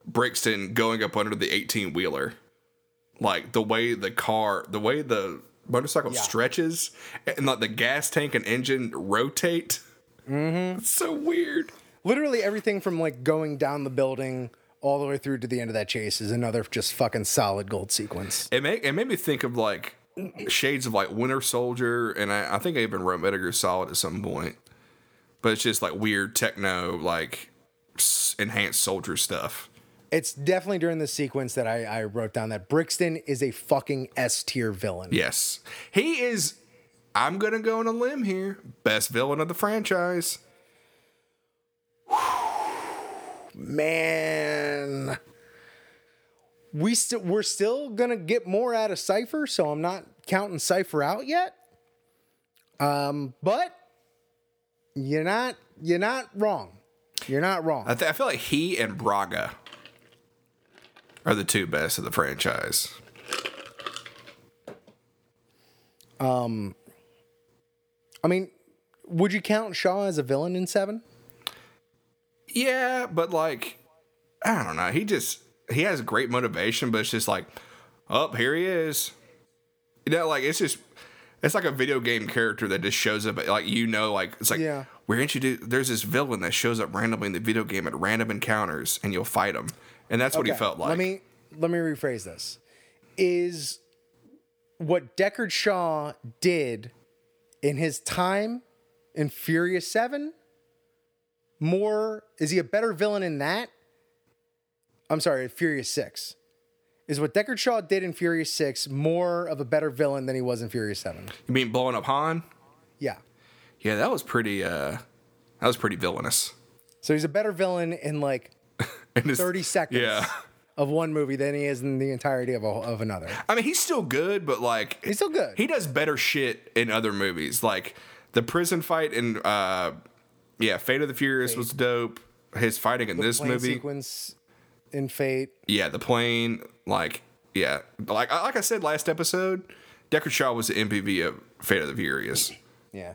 Brixton going up under the 18 wheeler. Like the way the car, the way the motorcycle Yeah. stretches and like the gas tank and engine rotate. Mm-hmm. It's so weird. Literally everything from like going down the building all the way through to the end of that chase is another just fucking solid gold sequence. It made it made me think of like shades of like Winter Soldier, and I, I think I even wrote Metal Solid at some point. But it's just like weird techno, like enhanced soldier stuff. It's definitely during the sequence that I, I wrote down that Brixton is a fucking S tier villain. Yes, he is. I'm gonna go on a limb here. Best villain of the franchise. Man. We still we're still gonna get more out of Cypher, so I'm not counting Cypher out yet. Um, but you're not you're not wrong. You're not wrong. I, th- I feel like he and Braga are the two best of the franchise. Um, I mean, would you count Shaw as a villain in seven? Yeah, but like, I don't know. He just he has great motivation, but it's just like, oh, here he is. You know, like it's just it's like a video game character that just shows up. Like you know, like it's like Yeah. we're introduced. There's this villain that shows up randomly in the video game at random encounters, and you'll fight him, and that's what he felt like. Let me let me rephrase this. Is what Deckard Shaw did in his time in Furious 7 more is he a better villain in that? I'm sorry, Furious 6. Is what Deckard Shaw did in Furious 6 more of a better villain than he was in Furious 7? you mean blowing up Han? Yeah. Yeah, that was pretty. uh That was pretty villainous. So he's a better villain in like And it's- 30 seconds Yeah. of one movie than he is in the entirety of, a, of another. I mean, he's still good, but like He's still good. He does better shit in other movies, like the prison fight in uh, yeah, Fate of the Furious was dope. His fighting in this Plane movie, sequence in Fate. yeah, the plane, like yeah, like like I said last episode, Deckard Shaw was the MVP of Fate of the Furious, Yeah.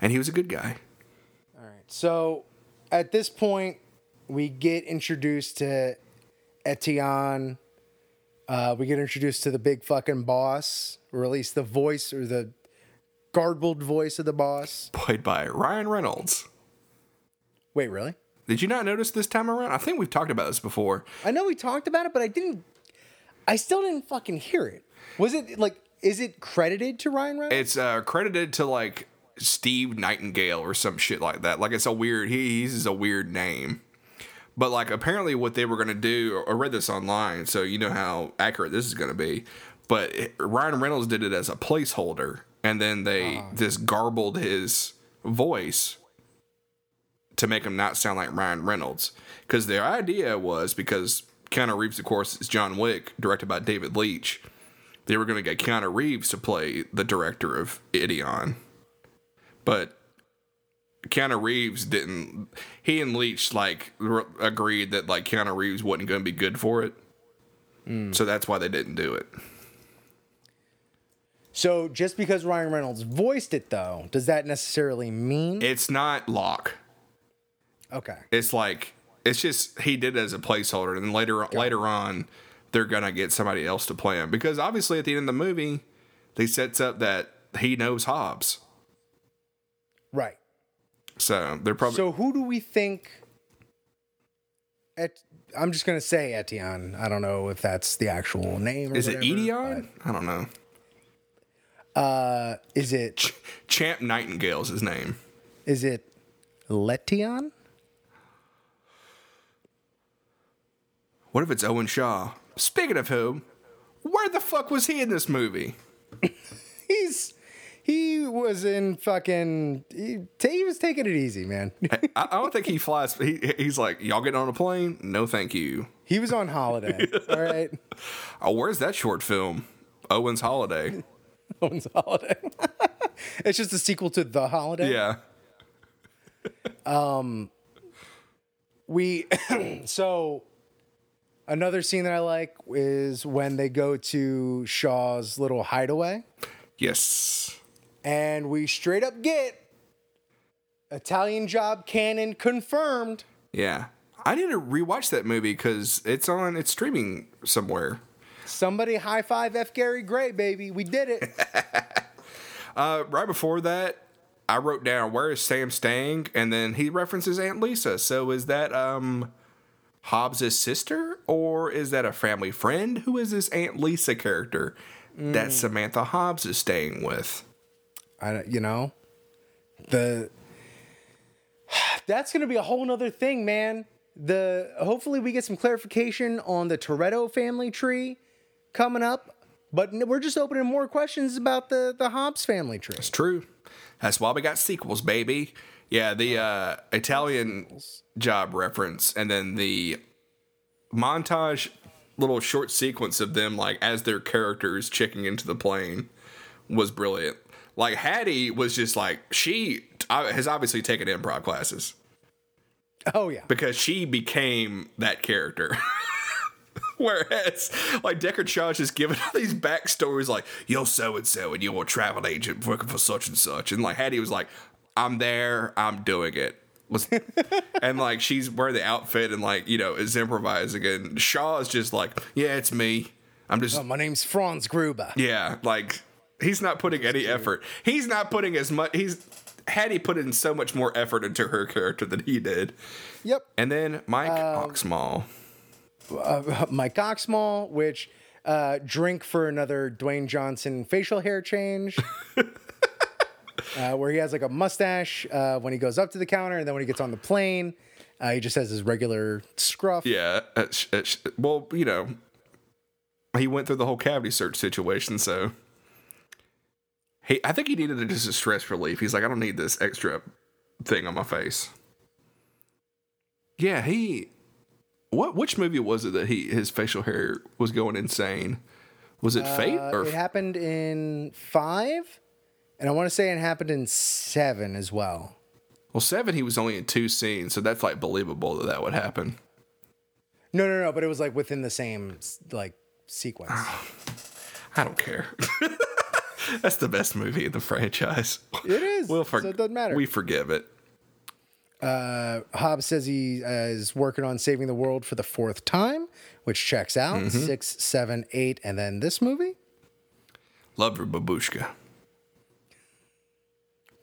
and he was a good guy. All right. So at this point, we get introduced to Etienne. Uh, we get introduced to the big fucking boss, or at least the voice or the garbled voice of the boss. Played by Ryan Reynolds. Wait, really? Did you not notice this time around? I think we've talked about this before. I know we talked about it, but I didn't. I still didn't fucking hear it. Was it like? Is it credited to Ryan Reynolds? It's uh, credited to like Steve Nightingale or some shit like that. Like it's a weird. He uses a weird name. But like apparently, what they were gonna do, I read this online, so you know how accurate this is gonna be. but Ryan Reynolds did it as a placeholder, and then they oh. just garbled his voice to make him not sound like Ryan Reynolds. Because their idea was because Keanu Reeves, of course, is John Wick, directed by David Leitch. They were going to get Keanu Reeves to play the director of Idion, but Keanu Reeves didn't. He and Leitch like r- agreed that like Keanu Reeves wasn't going to be good for it, hmm. so that's why they didn't do it. So just because Ryan Reynolds voiced it, though, does that necessarily mean? It's not Locke. okay. It's like it's just he did it as a placeholder, and then later later on, they're gonna get somebody else to play him because obviously at the end of the movie, they sets up that he knows Hobbs, Right. so they're probably So who do we think? Et, I'm just gonna say Etienne. I don't know if that's the actual name. Or is it whatever, Edion? I don't know. Uh, is it Champ Nightingale's his name. is it Letion? What if it's Owen Shaw? Speaking of whom, where the fuck was he in this movie? He's he was in fucking. He, he was taking it easy, man. I, I don't think he flies. He, he's like, y'all getting on a plane? No, thank you. he was on holiday. all right, Oh, where's that short film? Owen's Holiday. Owen's holiday. it's just a sequel to The Holiday. Yeah. um, We so another scene that I like is when they go to Shaw's little hideaway Yes. and we straight up get Italian job canon confirmed. Yeah. I need to rewatch that movie because it's on. It's streaming somewhere. Somebody high five F Gary Gray, baby. We did it. Uh, right before that, I wrote down where is Sam staying, and then he references Aunt Lisa. So is that um Hobbs' sister, or is that a family friend? Who is this Aunt Lisa character that Samantha Hobbs is staying with? I don't- you know the that's gonna be a whole nother thing, man. The hopefully we get some clarification on the Toretto family tree coming up, but we're just opening more questions about the the Hobbs family tree. It's true. That's why we got sequels, baby. Yeah, the uh, Italian job reference, and then the montage little short sequence of them like as their characters checking into the plane was brilliant. Like Hattie was just like she uh, has obviously taken improv classes Oh yeah, because she became that character. Whereas, like Deckard Shaw just giving all these backstories, like you're so and so, and you're a travel agent working for such and such, and like Hattie was like, "I'm there, I'm doing it." And like she's wearing the outfit and like you know is improvising, and Shaw is just like, "Yeah, it's me. I'm just Oh, my name's Franz Gruber. yeah." Like he's not putting any effort. He's not putting as much. He's Hattie put in so much more effort into her character than he did. Yep, And then Mike um, Oxmall. Mike Oxmall, which uh, drink for another Dwayne Johnson facial hair change. Uh, where he has like a mustache uh, when he goes up to the counter, and then when he gets on the plane, uh, he just has his regular scruff. Yeah. uh, sh- uh, sh- well, you know, he went through the whole cavity search situation, so he. I think he needed it just a stress relief. He's like, I don't need this extra thing on my face. Yeah, he. What? Which movie was it that he his facial hair was going insane? Was it Fate Uh, or it happened in five, and I want to say it happened in seven as well. well seven? He was only in two scenes, so that's like believable that that would happen. No, no, no, but it was like within the same like sequence. I don't care. that's the best movie in the franchise. it is. We'll for- so it doesn't matter. We forgive it. Hobbs says he uh, is working on saving the world for the fourth time, which checks out Mm-hmm. six, seven, eight, and then this movie. Love her babushka.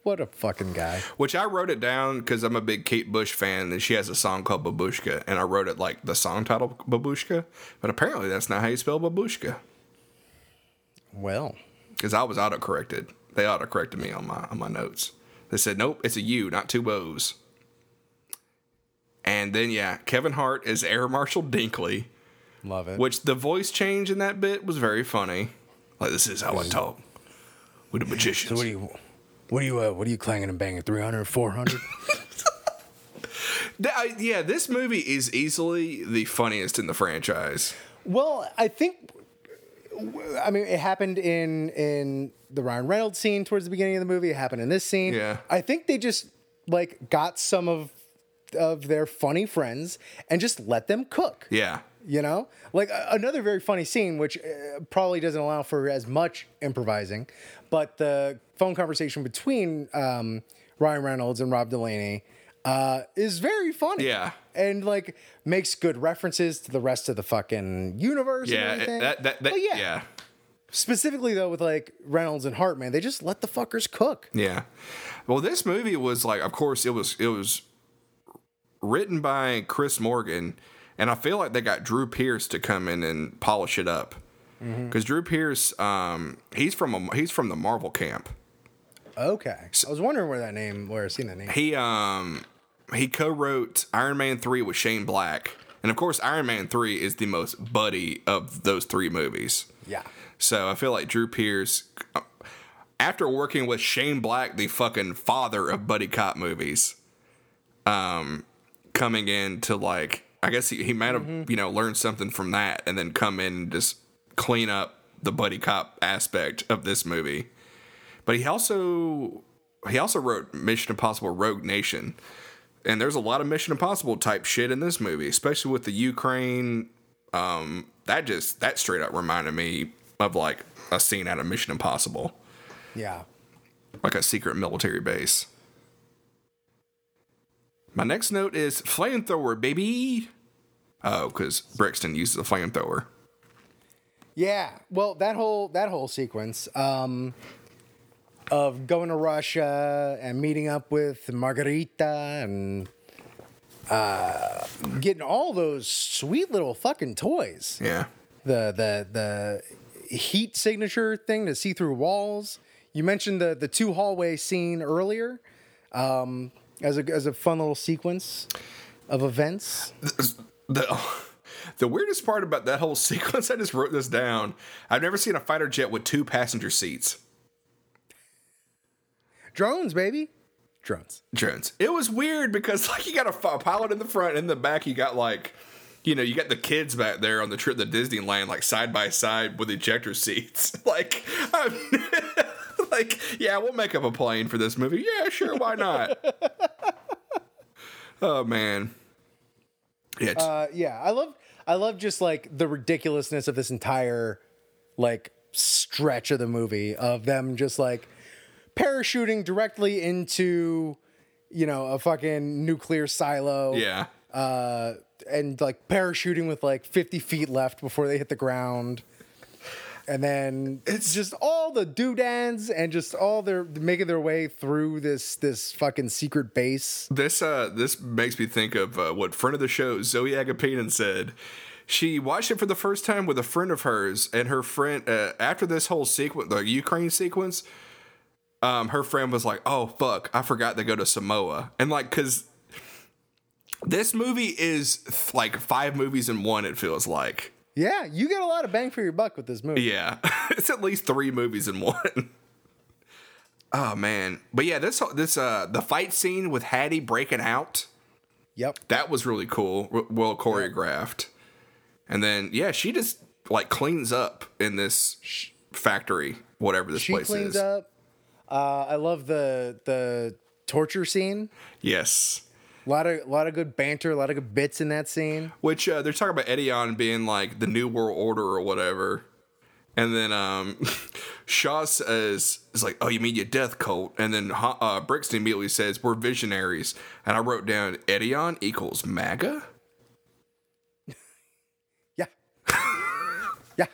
What a fucking guy! Which I wrote it down because I'm a big Kate Bush fan, and she has a song called Babushka, and I wrote it like the song title Babushka, but apparently that's not how you spell babushka. Well, Because I was autocorrected. They autocorrected me on my on my notes. They said nope, it's a U, not two O's. And then yeah, Kevin Hart is Air Marshal Dinkley, love it. which the voice change in that bit was very funny. Like this is how I talk with the magicians. So what do you, what do you, uh, what are you clanging and banging? 300, 400? Yeah, this movie is easily the funniest in the franchise. well, I think, I mean, it happened in in the Ryan Reynolds scene towards the beginning of the movie. It happened in this scene. Yeah. I think they just like got some of of their funny friends and just let them cook. Yeah. You know, like a- another very funny scene, which uh, probably doesn't allow for as much improvising, but the phone conversation between um, Ryan Reynolds and Rob Delaney uh, is very funny. Yeah. and like makes good references to the rest of the fucking universe. Yeah. and everything. That, that, that, yeah, yeah. specifically though with like Reynolds and Hartman, they just let the fuckers cook. Yeah. Well, this movie was like, of course, it was it was written by Chris Morgan, and I feel like they got Drew Pearce to come in and polish it up because Drew Pearce, um, he's from a, he's from the Marvel camp. Okay, I was wondering where that name, where I seen that name. He um he co-wrote Iron Man three with Shane Black, and of course, Iron Man three is the most buddy of those three movies. Yeah. So I feel like Drew Pearce, after working with Shane Black, the fucking father of buddy cop movies, um, coming in to like, I guess he, he might have you know learned something from that, and then come in and just clean up the buddy cop aspect of this movie. But he also he also wrote Mission Impossible: Rogue Nation, and there's a lot of Mission Impossible type shit in this movie, especially with the Ukraine. Um, that just that straight up reminded me of like a scene out of Mission Impossible, Yeah. like a secret military base. My next note is flamethrower, baby. Oh, because Brixton uses a flamethrower. Yeah, well, that whole that whole sequence um, of going to Russia and meeting up with Margarita and uh, getting all those sweet little fucking toys. Yeah. The the the heat signature thing to see through walls. You mentioned the the two hallway scene earlier um, as a as a fun little sequence of events. the the weirdest part about that whole sequence, I just wrote this down. I've never seen a fighter jet with two passenger seats. Drones, baby, drones. Drones. It was weird because like you got a fi- pilot in the front, and in the back you got like, you know, you got the kids back there on the trip to Disneyland, like side by side with ejector seats. like, like yeah, we'll make up a plane for this movie. Yeah, sure, why not? oh man. Yeah, Uh, yeah, I love I love just like the ridiculousness of this entire like stretch of the movie of them just like parachuting directly into you know a fucking nuclear silo yeah. uh and like parachuting with like 50 feet left before they hit the ground and then it's just all the doodads and just all their making their way through this this fucking secret base This uh this makes me think of uh, what friend of the show Zoe Agapinen said. She watched it for the first time with a friend of hers, and her friend uh, after this whole sequence, the Ukraine sequence, um, her friend was like, "Oh fuck, I forgot to go to Samoa," and like, cause this movie is th- like five movies in one. It feels like, yeah you get a lot of bang for your buck with this movie yeah, it's at least three movies in one. oh man, but yeah, this this uh the fight scene with Hattie breaking out. yep that was really cool, well choreographed. And then yeah, she just like cleans up in this sh- factory, whatever this she place cleans is. up. Uh, I love the the torture scene. Yes. A lot of lot of good banter, a lot of good bits in that scene. Which uh, they're talking about Edion being like the new world order or whatever. And then um, Shaw says, "Is like, oh, you mean your death cult?" And then uh, Brixton immediately says, "We're visionaries." And I wrote down, "Edion equals MAGA." Yeah, yeah.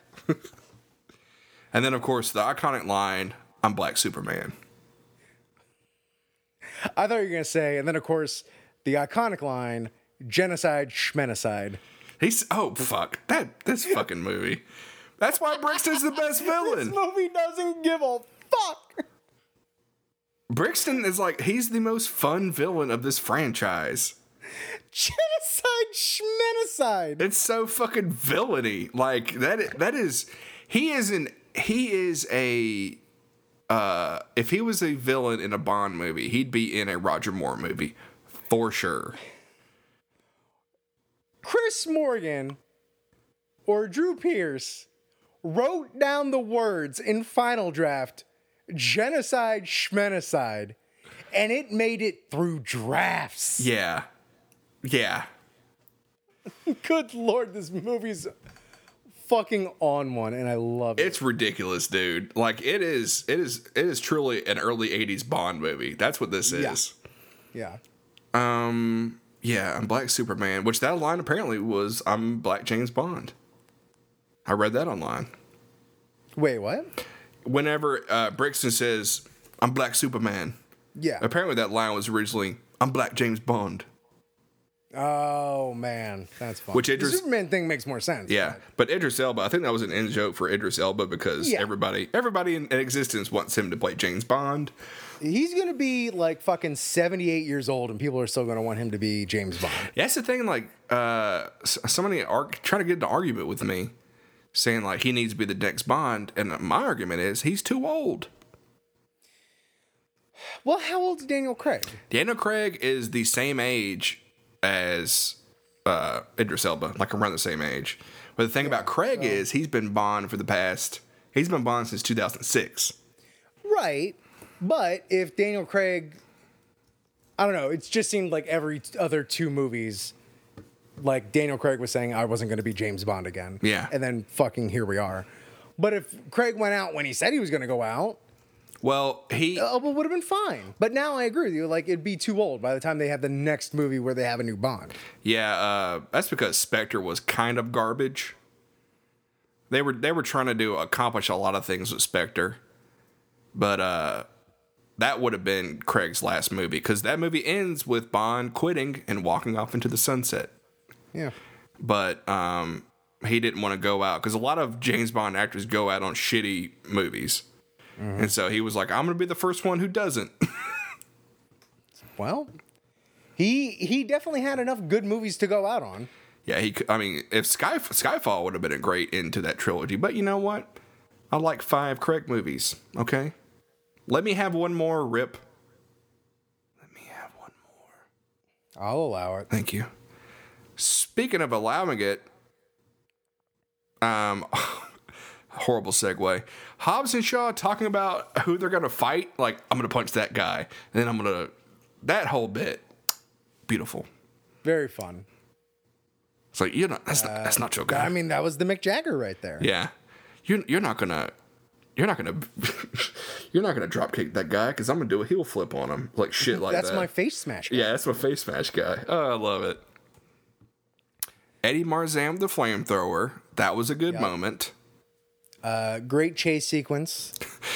And then, of course, the iconic line, "I'm Black Superman." I thought you were gonna say, and then of course the iconic line: "Genocide, schmenocide." He's oh fuck that this fucking movie. That's why Brixton's the best villain. This movie doesn't give a fuck. Brixton is like he's the most fun villain of this franchise. Genocide, schmenocide. It's so fucking villainy. Like that that is he is in he is a uh if he was a villain in a Bond movie, he'd be in a Roger Moore movie for sure. Chris Morgan or Drew Pearce wrote down the words in Final Draft genocide schmenocide and it made it through drafts. Yeah. Yeah. Good lord, this movie's fucking on one and I love it. It's ridiculous, dude. Like it is it is it is truly an early 80s Bond movie. That's what this is. Yeah. Um yeah, I'm Black Superman, which that line apparently was I'm Black James Bond. I read that online. Wait, what? Whenever uh, Brixton says I'm Black Superman, Yeah. apparently that line was originally I'm Black James Bond. Oh man, that's fun. Which the Superman thing makes more sense. Yeah, but Idris Elba, I think that was an in joke for Idris Elba because Yeah. everybody everybody in, in existence wants him to play James Bond. He's gonna be like fucking seventy-eight years old, and people are still gonna want him to be James Bond. That's the thing. Like, uh, somebody ar- trying to get into argument with me, saying like he needs to be the next Bond, and my argument is he's too old. Well, how old is Daniel Craig? Daniel Craig is the same age as uh, Idris Elba, like around the same age. But the thing about Craig is he's been Bond for the past. He's been Bond since 2006. Right, but if Daniel Craig, I don't know, it just seemed like every other two movies, like Daniel Craig was saying I wasn't gonna be James Bond again. Yeah. and then fucking here we are. But if Craig went out when he said he was gonna go out, Well, he Elba would have been fine. But now I agree with you. Like it'd be too old by the time they have the next movie where they have a new Bond. Yeah, uh, that's because Spectre was kind of garbage. They were they were trying to do accomplish a lot of things with Spectre, but uh, that would have been Craig's last movie because that movie ends with Bond quitting and walking off into the sunset. Yeah. But um, he didn't want to go out because a lot of James Bond actors go out on shitty movies, and so he was like, "I'm going to be the first one who doesn't." Well, he he definitely had enough good movies to go out on. Yeah, he. I mean, if Sky Skyfall would have been a great end to that trilogy, but you know what? I like five Craig movies. Okay, let me have one more. Rip. Let me have one more. I'll allow it. Thank you. Speaking of allowing it, um, horrible segue. Hobbs and Shaw talking about who they're gonna fight. Like, I'm gonna punch that guy, and then I'm gonna that whole bit. Beautiful. Very fun. It's like you're not. That's not. That's not your uh, guy. I mean, that was the Mick Jagger right there. Yeah, you're you're not gonna you're not gonna you're not gonna drop kick that guy because I'm gonna do a heel flip on him like shit like That's that. my face smash. guy. yeah, that's my face smash guy. Oh, I love it. Eddie Marsan the flamethrower. That was a good moment. Uh, great chase sequence.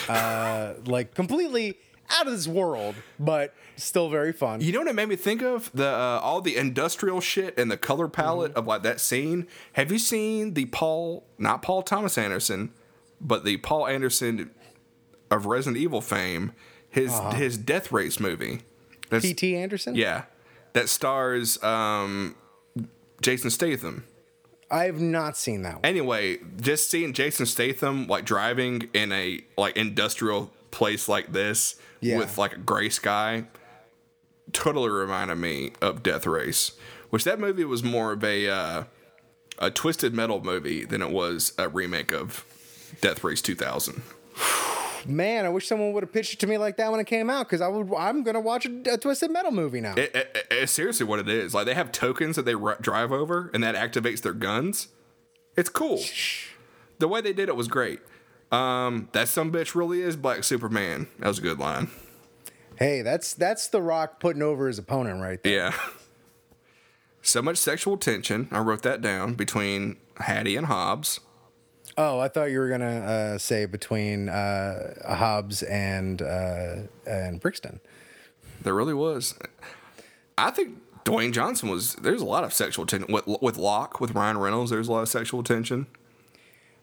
Uh, like completely out of this world, but still very fun. You know what it made me think of? The uh, all the industrial shit and the color palette Mm-hmm. of like that scene. Have you seen the Paul, not Paul Thomas Anderson, but the Paul Anderson of Resident Evil fame, his Uh-huh. his Death Race movie? That's, P.T. Anderson. Yeah, that stars um, Jason Statham. I have not seen that one. Anyway, just seeing Jason Statham like driving in a like industrial place like this Yeah. with like a gray sky totally reminded me of Death Race, which that movie was more of a uh, a twisted metal movie than it was a remake of Death Race 2000. Man, I wish someone would have pitched it to me like that when it came out because I would. I'm gonna watch a, a Twisted Metal movie now. It, it- it- it's seriously what it is. Like they have tokens that they r- drive over, and that activates their guns. It's cool. The way they did it was great. Um, that some bitch really is Black Superman. That was a good line. hey, that's that's The Rock putting over his opponent right there. Yeah. So much sexual tension. I wrote that down between Hattie and Hobbs. Oh, I thought you were gonna uh, say between uh, Hobbs and uh, and Brixton. There really was. I think Dwayne Johnson was. There's a lot of sexual tension with with Locke with Ryan Reynolds. There's a lot of sexual tension.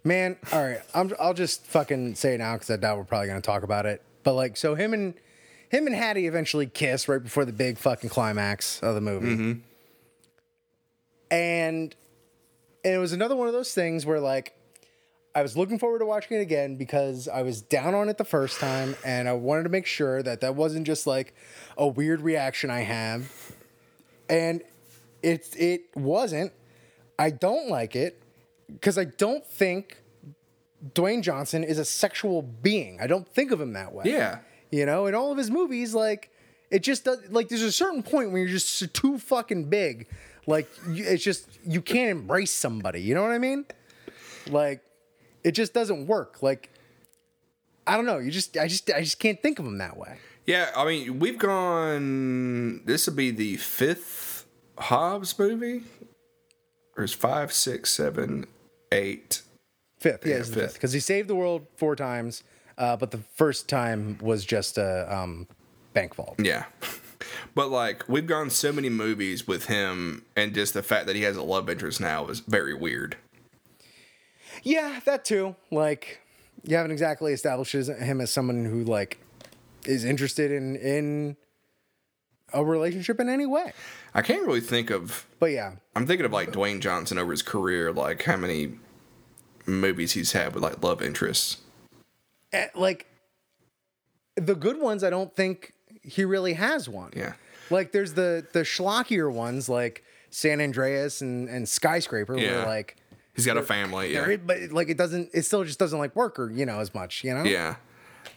Man, all right, I'm, I'll just fucking say it now because I doubt we're probably gonna talk about it. But like, so him and him and Hattie eventually kiss right before the big fucking climax of the movie, and and it was another one of those things where like I was looking forward to watching it again because I was down on it the first time, and I wanted to make sure that that wasn't just like a weird reaction I have, and it it wasn't. I don't like it because I don't think Dwayne Johnson is a sexual being. I don't think of him that way. Yeah. You know, in all of his movies, like it just does. Like there's a certain point when you're just too fucking big. Like it's just you can't embrace somebody. You know what I mean? Like it just doesn't work. Like I don't know. You just I just I just can't think of him that way. Yeah, I mean, we've gone. This would be the fifth Hobbs movie. There's five, six, seven, eight. Fifth, yeah, Yeah, it's fifth. fifth because he saved the world four times, uh, but the first time was just a um, bank vault. Yeah. But like we've gone so many movies with him, and just the fact that he has a love interest now is very weird. Yeah, that too. Like you haven't exactly established him as someone who like is interested in in a relationship in any way. I can't really think of. But yeah, I'm thinking of like Dwayne Johnson over his career, like how many movies he's had with like love interests. eh, like the good ones, I don't think he really has one. Yeah. Like there's the the schlockier ones like San Andreas and and Skyscraper Yeah. where like He's got a family. Yeah. but like it doesn't it still just doesn't like work or you know as much, you know? Yeah.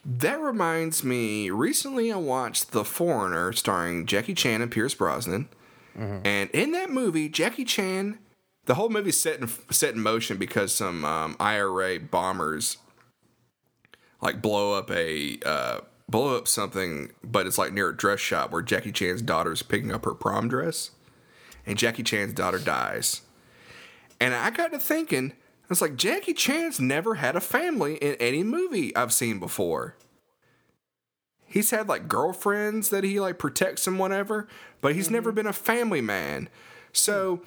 That reminds me, recently I watched The Foreigner starring Jackie Chan and Pierce Brosnan. And in that movie, Jackie Chan, the whole movie's set in set in motion because some um, IRA bombers like blow up a uh, blow up something, but it's like near a dress shop where Jackie Chan's daughter's picking up her prom dress, and Jackie Chan's daughter dies. And I got to thinking, I was like, Jackie Chan's never had a family in any movie I've seen before. He's had like girlfriends that he like protects and whatever, but he's never mm-hmm. been a family man. So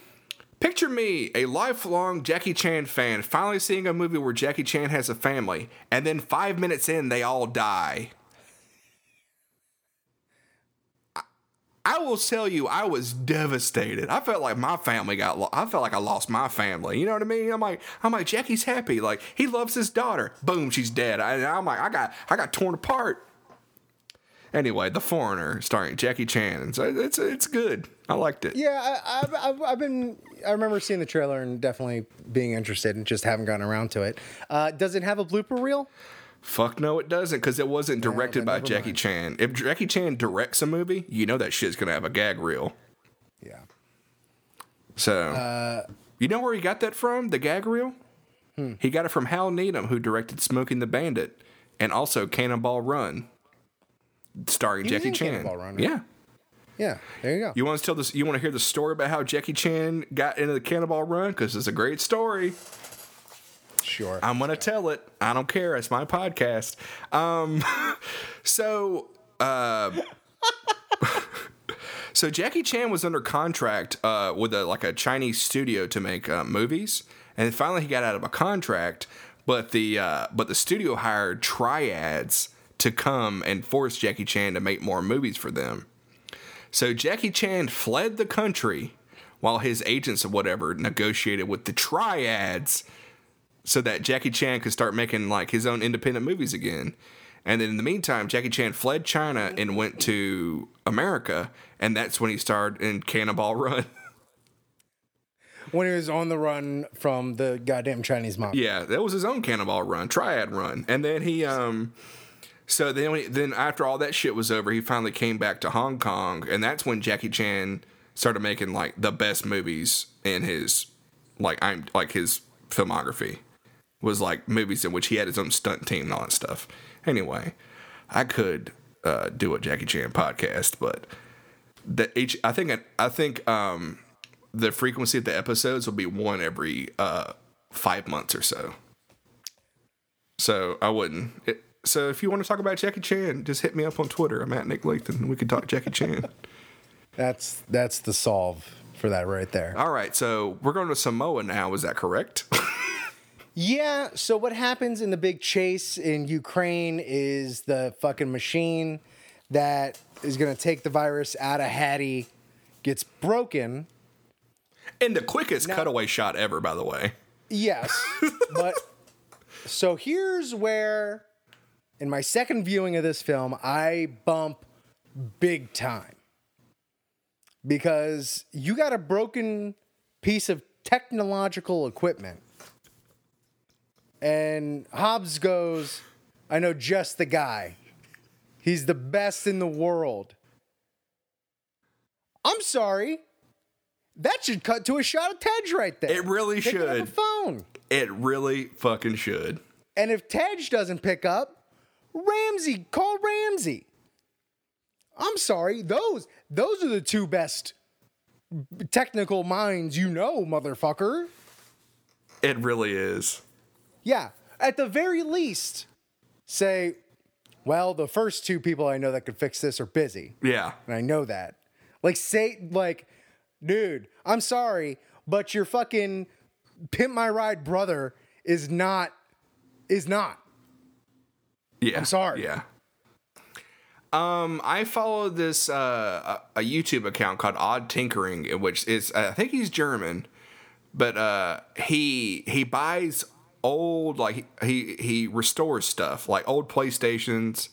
picture me, a lifelong Jackie Chan fan, finally seeing a movie where Jackie Chan has a family, and then five minutes in, they all die. I will tell you, I was devastated. I felt like my family got. Lo- I felt like I lost my family. You know what I mean? I'm like, I'm like, Jackie's happy. Like he loves his daughter. Boom, she's dead. I, I'm like, I got, I got torn apart. Anyway, The Foreigner, starring Jackie Chan. It's it's good. I liked it. Yeah, I, I've, I've, I've been. I remember seeing the trailer and definitely being interested, and just haven't gotten around to it. Uh, does it have a blooper reel? Fuck no, it doesn't, because it wasn't directed by Jackie mind. Chan. If Jackie Chan directs a movie, you know that shit's gonna have a gag reel. Yeah. So, Uh, you know where he got that from? The gag reel? Hmm. He got it from Hal Needham, who directed Smokey and the Bandit and also Cannonball Run, starring Jackie Chan. Run, right? Yeah. Yeah. There you go. You want to tell this? You want to hear the story about how Jackie Chan got into the Cannonball Run? Because it's a great story. Sure. I'm gonna tell it. I don't care. It's my podcast. Um, so, uh, so Jackie Chan was under contract uh, with a like a Chinese studio to make uh, movies, and finally he got out of a contract. But the uh, but the studio hired triads to come and force Jackie Chan to make more movies for them. So Jackie Chan fled the country while his agents or whatever negotiated with the triads so that Jackie Chan could start making like his own independent movies again. And then in the meantime, Jackie Chan fled China and went to America, and that's when he starred in Cannonball Run. when he was on the run from the goddamn Chinese mob. yeah, that was his own Cannonball Run, Triad Run, and then he um. So then, then after all that shit was over, he finally came back to Hong Kong, and that's when Jackie Chan started making like the best movies in his like I'm like his filmography was like movies in which he had his own stunt team and all that stuff. Anyway, I could uh, do a Jackie Chan podcast, but the each I think I think um, the frequency of the episodes will be one every uh, five months or so. So I wouldn't. It, so if you want to talk about Jackie Chan, just hit me up on Twitter. I'm at Nick Lathan. and We can talk Jackie Chan. That's that's the solve for that right there. All right, so we're going to Samoa now. Is that correct? Yeah, so what happens in the big chase in Ukraine is the fucking machine that is going to take the virus out of Hattie gets broken. And the quickest cutaway shot ever, by the way. Yes, but so here's where, in my second viewing of this film, I bump big time. Because you got a broken piece of technological equipment. And Hobbs goes, I know just the guy. He's the best in the world. I'm sorry. That should cut to a shot of Tej right there. It really up should. a phone. It really fucking should. And if Tej doesn't pick up, Ramsey, call Ramsey. I'm sorry, those those are the two best technical minds you know, motherfucker. It really is. Yeah, at the very least, say, well, the first two people I know that could fix this are busy. Yeah. And I know that. Like say like, dude, I'm sorry, but your fucking pimp my ride brother is not is not. Yeah. I'm sorry. Yeah. Um, I follow this uh, a, a YouTube account called Odd Tinkering, which is I think he's German, but uh, he he buys old like he he restores stuff like old PlayStations,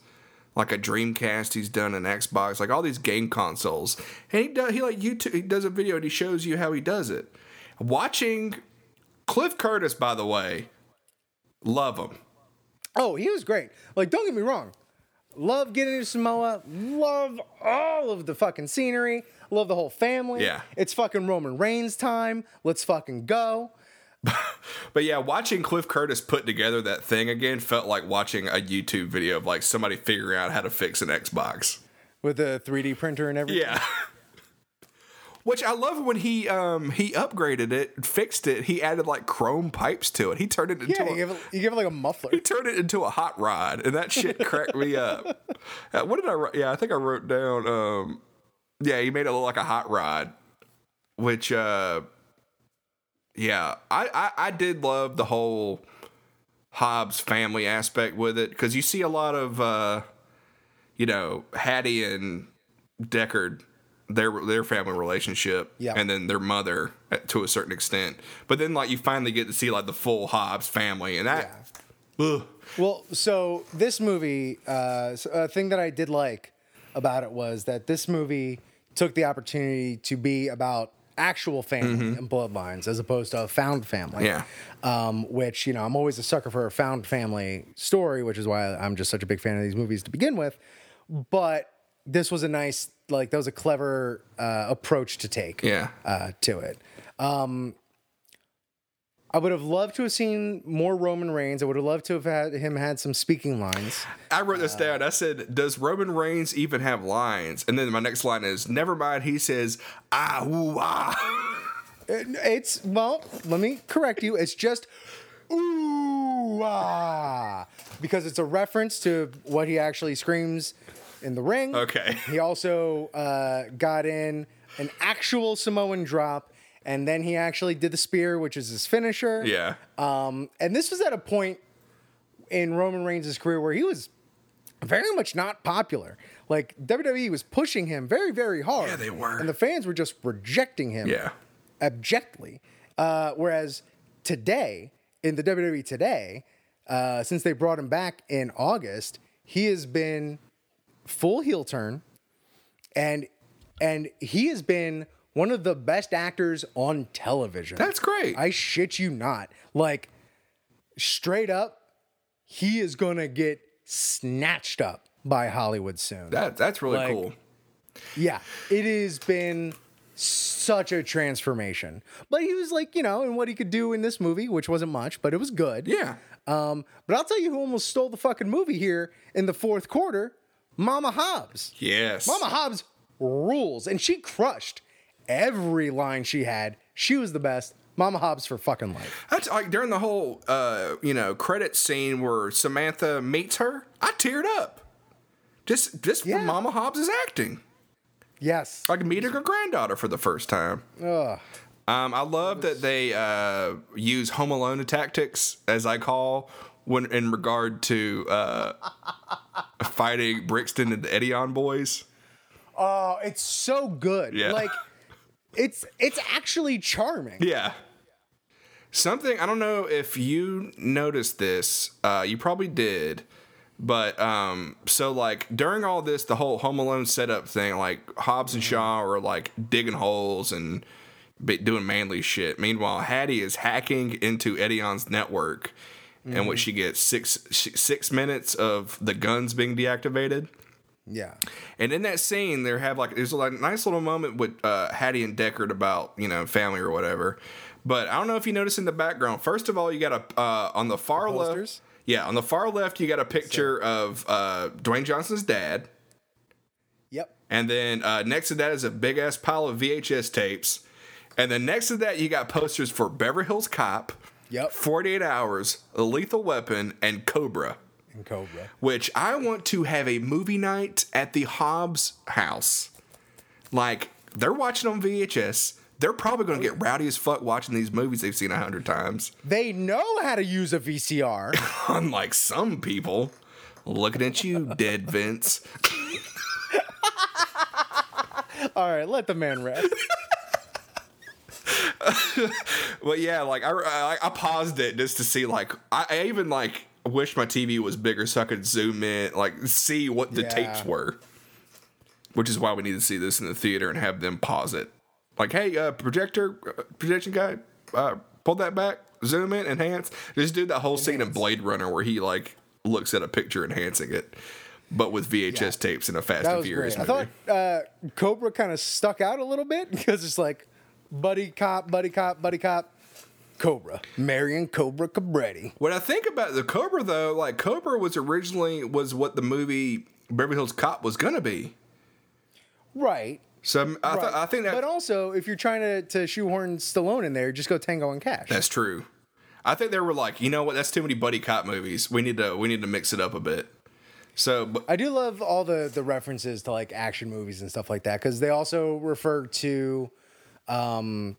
like a Dreamcast he's done an Xbox, like all these game consoles, and he does he like YouTube he does a video and he shows you how he does it. Watching Cliff Curtis, by the way, love him. Oh, he was great. Like, don't get me wrong. Love getting to Samoa. Love all of the fucking scenery. Love the whole family. Yeah. It's fucking Roman Reigns time. Let's fucking go. But yeah, watching Cliff Curtis put together that thing again felt like watching a YouTube video of like somebody figuring out how to fix an Xbox. With a 3D printer and everything. Yeah. Which I love when he um he upgraded it, fixed it. He added like chrome pipes to it. He turned it into Yeah, you a, give, it, you give it like a muffler. he turned it into a hot rod, and that shit cracked me up. Uh, what did I write? Yeah, I think I wrote down. Um, yeah, he made it look like a hot rod, which uh, yeah, I I, I did love the whole Hobbs family aspect with it because you see a lot of uh, you know Hattie and Deckard. Their their family relationship, Yeah. and then their mother uh, to a certain extent, but then like you finally get to see like the full Hobbs family, and that ugh, Well, so this movie, uh, a thing that I did like about it was that this movie took the opportunity to be about actual family and bloodlines as opposed to a found family. Yeah. Um, which, you know, I'm always a sucker for a found family story, which is why I'm just such a big fan of these movies to begin with. But this was a nice, like, that was a clever uh, approach to take yeah. uh, to it. Um, I would have loved to have seen more Roman Reigns. I would have loved to have had him had some speaking lines. I wrote this down. I said, "Does Roman Reigns even have lines?" And then my next line is, "Never mind." He says, "Ah, ooh, ah." It's well, let me correct you. It's just ooh ah because it's a reference to what he actually screams in the ring. Okay. He also uh, got in an actual Samoan drop, and then he actually did the spear, which is his finisher. Yeah, Um, and this was at a point in Roman Reigns' career where he was very much not popular. Like WWE was pushing him very, very hard. Yeah, they were. And the fans were just rejecting him yeah, abjectly. Uh, whereas today, in the WWE today, uh, since they brought him back in August, he has been full heel turn, and and he has been one of the best actors on television. that's great. I shit you not. Like straight up, he is gonna get snatched up by Hollywood soon. that that's really like- cool. Yeah, it has been such a transformation. But he was like, you know, and what he could do in this movie, which wasn't much, but it was good. Yeah, Um, but I'll tell you who almost stole the fucking movie here in the fourth quarter Mama Hobbs. yes, Mama Hobbs rules, and she crushed every line she had. She was the best. Mama Hobbs for fucking life. That's like during the whole uh, you know credit scene where Samantha meets her. I teared up. Just just Yeah. for Mama Hobbs' is acting. Yes. Like meeting her granddaughter for the first time. Ugh. Um, I love that they uh, use Home Alone tactics, as I call, when in regard to uh, fighting Brixton and the Eteon boys. Oh, it's so good. Yeah. Like, it's it's actually charming. Yeah. Something I don't know if you noticed this. Uh, you probably did, but um, so like during all this, the whole Home Alone setup thing, like Hobbs and Shaw are like digging holes and be- doing manly shit. Meanwhile, Hattie is hacking into Eteon's network, and which she gets six six minutes of the guns being deactivated. Yeah. And in that scene, there have like there's like a nice little moment with uh, Hattie and Deckard about you know family or whatever. But I don't know if you notice in the background. First of all, you got a uh, on the far left. Yeah, on the far left, you got a picture of uh, Dwayne Johnson's dad, Yep. and then uh, next to that is a big ass pile of VHS tapes, and then next to that you got posters for Beverly Hills Cop, Yep. 48 Hours, The Lethal Weapon, and Cobra And Cobra. which I want to have a movie night at the Hobbs house. Like, they're watching on VHS. They're probably going to get rowdy as fuck watching these movies they've seen a hundred times. They know how to use a VCR. Unlike some people. Looking at you, dead Vince. All right, let the man rest. But yeah, like I, I, I paused it just to see. Like I, I even like wish my TV was bigger so I could zoom in, like see what the Yeah. tapes were. Which is why we need to see this in the theater and have them pause it. Like, hey, uh, projector, uh, projection guy, uh, pull that back, zoom in, enhance. Just do that whole scene in Blade Runner where he like looks at a picture enhancing it, but with VHS tapes in a Fast and Furious great. I thought uh, Cobra kind of stuck out a little bit because it's like buddy cop, buddy cop, buddy cop, Cobra, Marion Cobra Cobretti. What I think about the Cobra though, like Cobra was originally was what the movie Beverly Hills Cop was gonna be. Right. So I, th- right. I think that But also, if you're trying to, to shoehorn Stallone in there, just go Tango and Cash. that's true. I think they were like, you know what? That's too many buddy cop movies. We need to we need to mix it up a bit. So, but I do love all the the references to like action movies and stuff like that because they also refer to, um,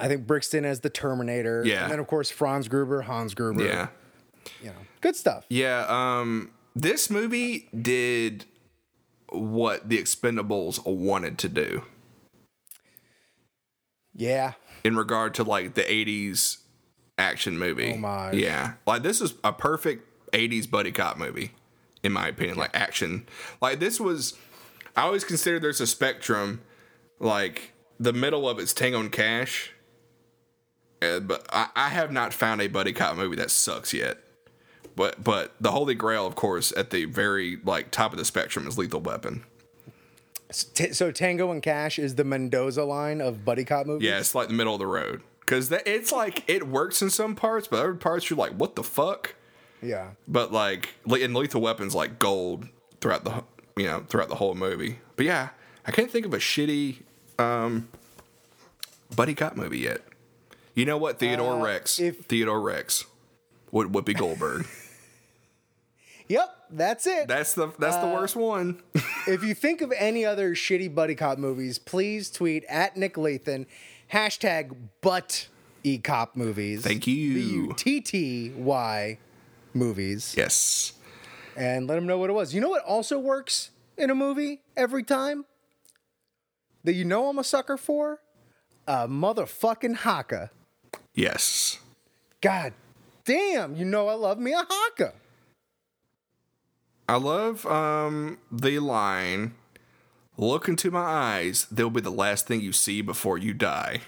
I think Brixton as the Terminator. Yeah. And then of course Franz Gruber, Hans Gruber. yeah, You know, good stuff. yeah. Um, this movie did what the Expendables wanted to do Yeah. in regard to like the '80s action movie. Homage. Yeah, like this is a perfect '80s buddy cop movie, in my opinion. Like action, like this was. I always consider there's a spectrum, like the middle of it's Tango and Cash. Uh, but I, I have not found a buddy cop movie that sucks yet. But but the holy grail, of course, at the very like top of the spectrum is Lethal Weapon. T- so Tango and Cash is the Mendoza line of buddy cop movies. Yeah, it's like the middle of the road because it's like it works in some parts, but other parts you're like, what the fuck? Yeah. But like, le- and Lethal Weapon's like gold throughout the you know throughout the whole movie. But yeah, I can't think of a shitty um, buddy cop movie yet. You know what? Theodore Uh, Rex. if- Theodore Rex. Would Whoopi Goldberg. Yep. That's it. That's the that's Uh, the worst one. if you think of any other shitty buddy cop movies, please tweet at Nick Lathan, hashtag butt e cop movies. Thank you. T T Y movies. yes. And let them know what it was. You know what also works in a movie every time? That you know I'm a sucker for? A motherfucking haka. Yes. God damn, you know I love me a haka. I love um the line Look into my eyes, they'll be the last thing you see before you die.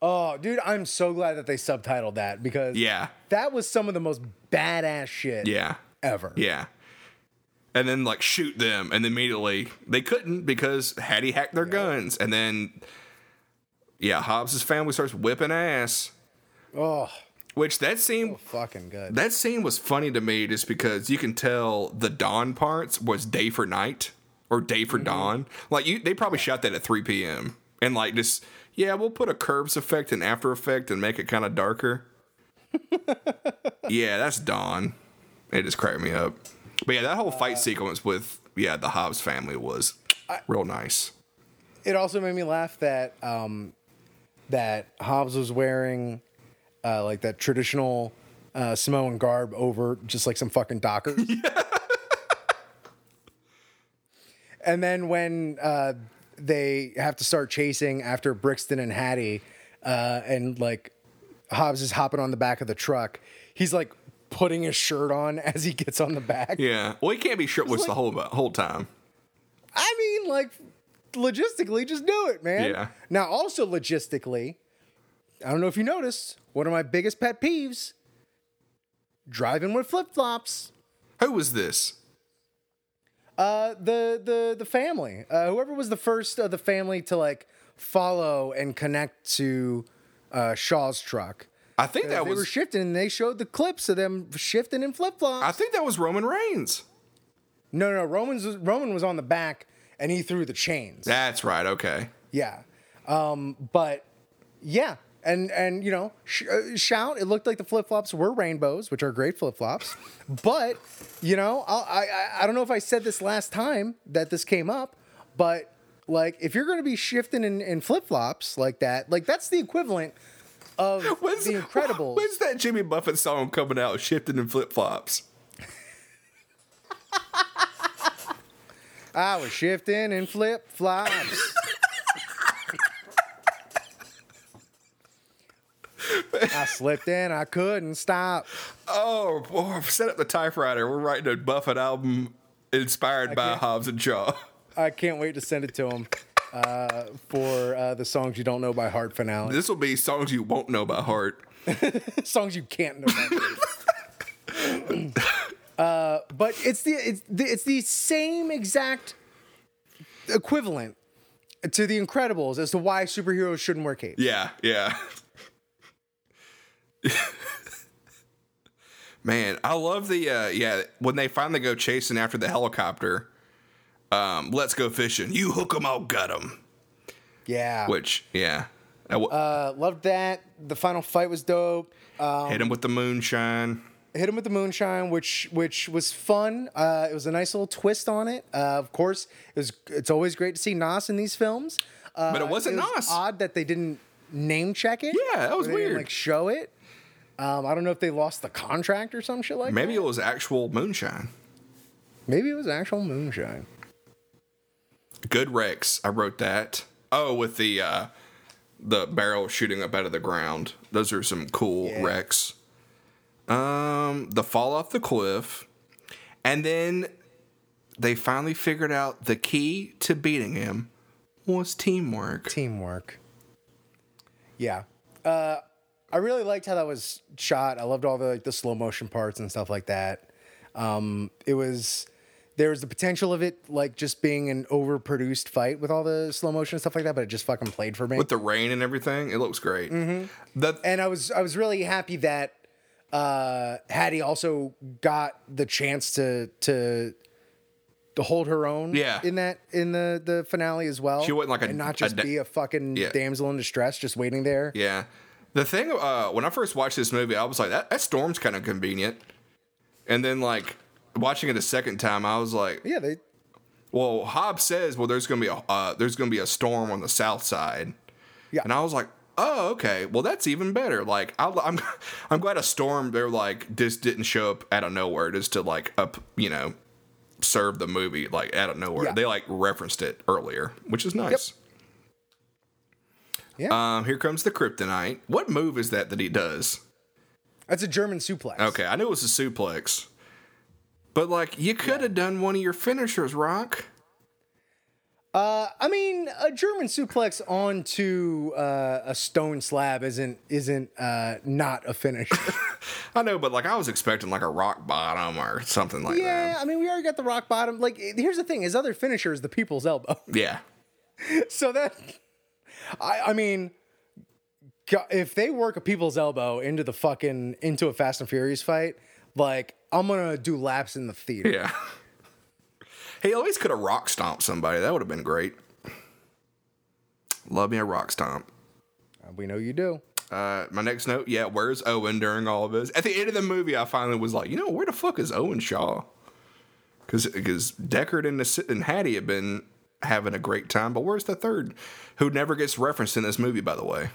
Oh, dude, I'm so glad that they subtitled that because Yeah. that was some of the most badass shit Yeah. ever. Yeah. And then like shoot them and immediately they couldn't because Hattie hacked their guns and then yeah, Hobbs's family starts whipping ass. Oh, Which that scene fucking good. that scene was funny to me just because you can tell the dawn parts was day for night or day for dawn. Like you they probably shot that at 3 p.m. and like just yeah, we'll put a curves effect and after effect and make it kind of darker. yeah, that's dawn. It just cracked me up. But yeah, that whole fight sequence with yeah, the Hobbs family was real nice. it also made me laugh that um, that Hobbs was wearing uh, like that traditional uh, Samoan garb over just like some fucking dockers. and then when uh, they have to start chasing after Brixton and Hattie, uh, and like Hobbs is hopping on the back of the truck, he's like putting his shirt on as he gets on the back. Yeah. Well, he can't be shirtless like- the whole whole time. I mean, like, logistically, just do it, man. Yeah. Now, also logistically, I don't know if you noticed, one of my biggest pet peeves driving with flip flops. Who was this? Uh, the the the family, uh, whoever was the first of the family to like follow and connect to uh, Shaw's truck. I think that they was. were shifting, and they showed the clips of them shifting in flip flops. I think that was Roman Reigns. no, no, Roman's Roman was on the back, and he threw the chains. That's right. Okay. Yeah. Um, but yeah. And, and you know, sh- uh, shout, it looked like the flip flops were rainbows, which are great flip flops. but, you know, I'll, I, I, I don't know if I said this last time that this came up, but like, if you're going to be shifting in, in flip flops like that, like, that's the equivalent of When's, The Incredibles. When's that Jimmy Buffett song coming out? Shifting in flip flops. I was shifting in flip I slipped in, I couldn't stop. Oh, boy, set up the typewriter. We're writing a Buffett album inspired by can't- Hobbs and Shaw. I can't wait to send it to him uh, for uh, the songs you don't know by heart finale. This will be songs you won't know by heart. songs you can't know by heart. uh, but it's the it's the it's the same exact equivalent to the Incredibles as to why superheroes shouldn't wear capes. Yeah, yeah. Man, I love the uh yeah, when they finally go chasing after the helicopter. Um, let's go fishing. You hook hook 'em, I'll gut gut 'em. Yeah, Which, yeah. I w- uh, loved that. The final fight was dope. Uh, hit him with the moonshine. hit him with the moonshine, which which was fun. Uh, it was a nice little twist on it. Uh, of course, it was. It's always great to see NOS in these films. Uh, But it wasn't was NOS. Odd that they didn't name check it. Yeah, that was Or they didn't, weird. like show it. Um, I don't know if they lost the contract or some shit like Maybe that. it was actual moonshine. Maybe it was actual moonshine. Good Rex. I wrote that. Oh, with the uh the barrel shooting up out of the ground. Those are some cool Yeah. Rex. Um, the fall off the cliff, and then they finally figured out the key to beating him was teamwork. Teamwork. Yeah. Uh, I really liked how that was shot. I loved all the like the slow motion parts and stuff like that. Um, it was there was the potential of it like just being an overproduced fight with all the slow motion and stuff like that, but it just fucking played for me. With the rain and everything, it looks great. Mm-hmm. The, and I was I was really happy that uh, Hattie also got the chance to to to hold her own. Yeah. In that in the the finale as well. She wasn't like a- and not a just da- be a fucking Yeah. damsel in distress just waiting there. yeah. The thing, uh, when I first watched this movie, I was like, that, that storm's kind of convenient. And then, like, watching it a second time, I was like, Yeah, they well, Hobbs says, well, there's gonna be a uh, there's gonna be a storm on the south side. Yeah. And I was like, oh, okay. Well, that's even better. Like, I, I'm I'm glad a storm. They're like just didn't show up out of nowhere, just to like up, you know, serve the movie like out of nowhere. Yeah. They like referenced it earlier, which is nice. Yeah. Um, here comes the kryptonite. What move is that that he does? That's a German suplex. Okay, I knew it was a suplex, but like you could have done one of your finishers, Rock. Uh, I mean, a German suplex onto uh, a stone slab isn't isn't uh, not a finish. I know, but like I was expecting like a rock bottom or something like that. yeah, I mean, we already got the rock bottom. Like, here's the thing: his other finisher is the people's elbow. Yeah. so that, I, I mean, if they work a people's elbow into the fucking into a Fast and Furious fight, like I'm gonna do laps in the theater. Yeah. He at least could have rock stomped somebody. That would have been great. Love me a rock stomp. Uh, We know you do. Uh, my next note, yeah, where's Owen during all of this? At the end of the movie, I finally was like, you know, where the fuck is Owen Shaw? Because because Deckard and, the, and Hattie have been having a great time, but where's the third, who never gets referenced in this movie, by the way?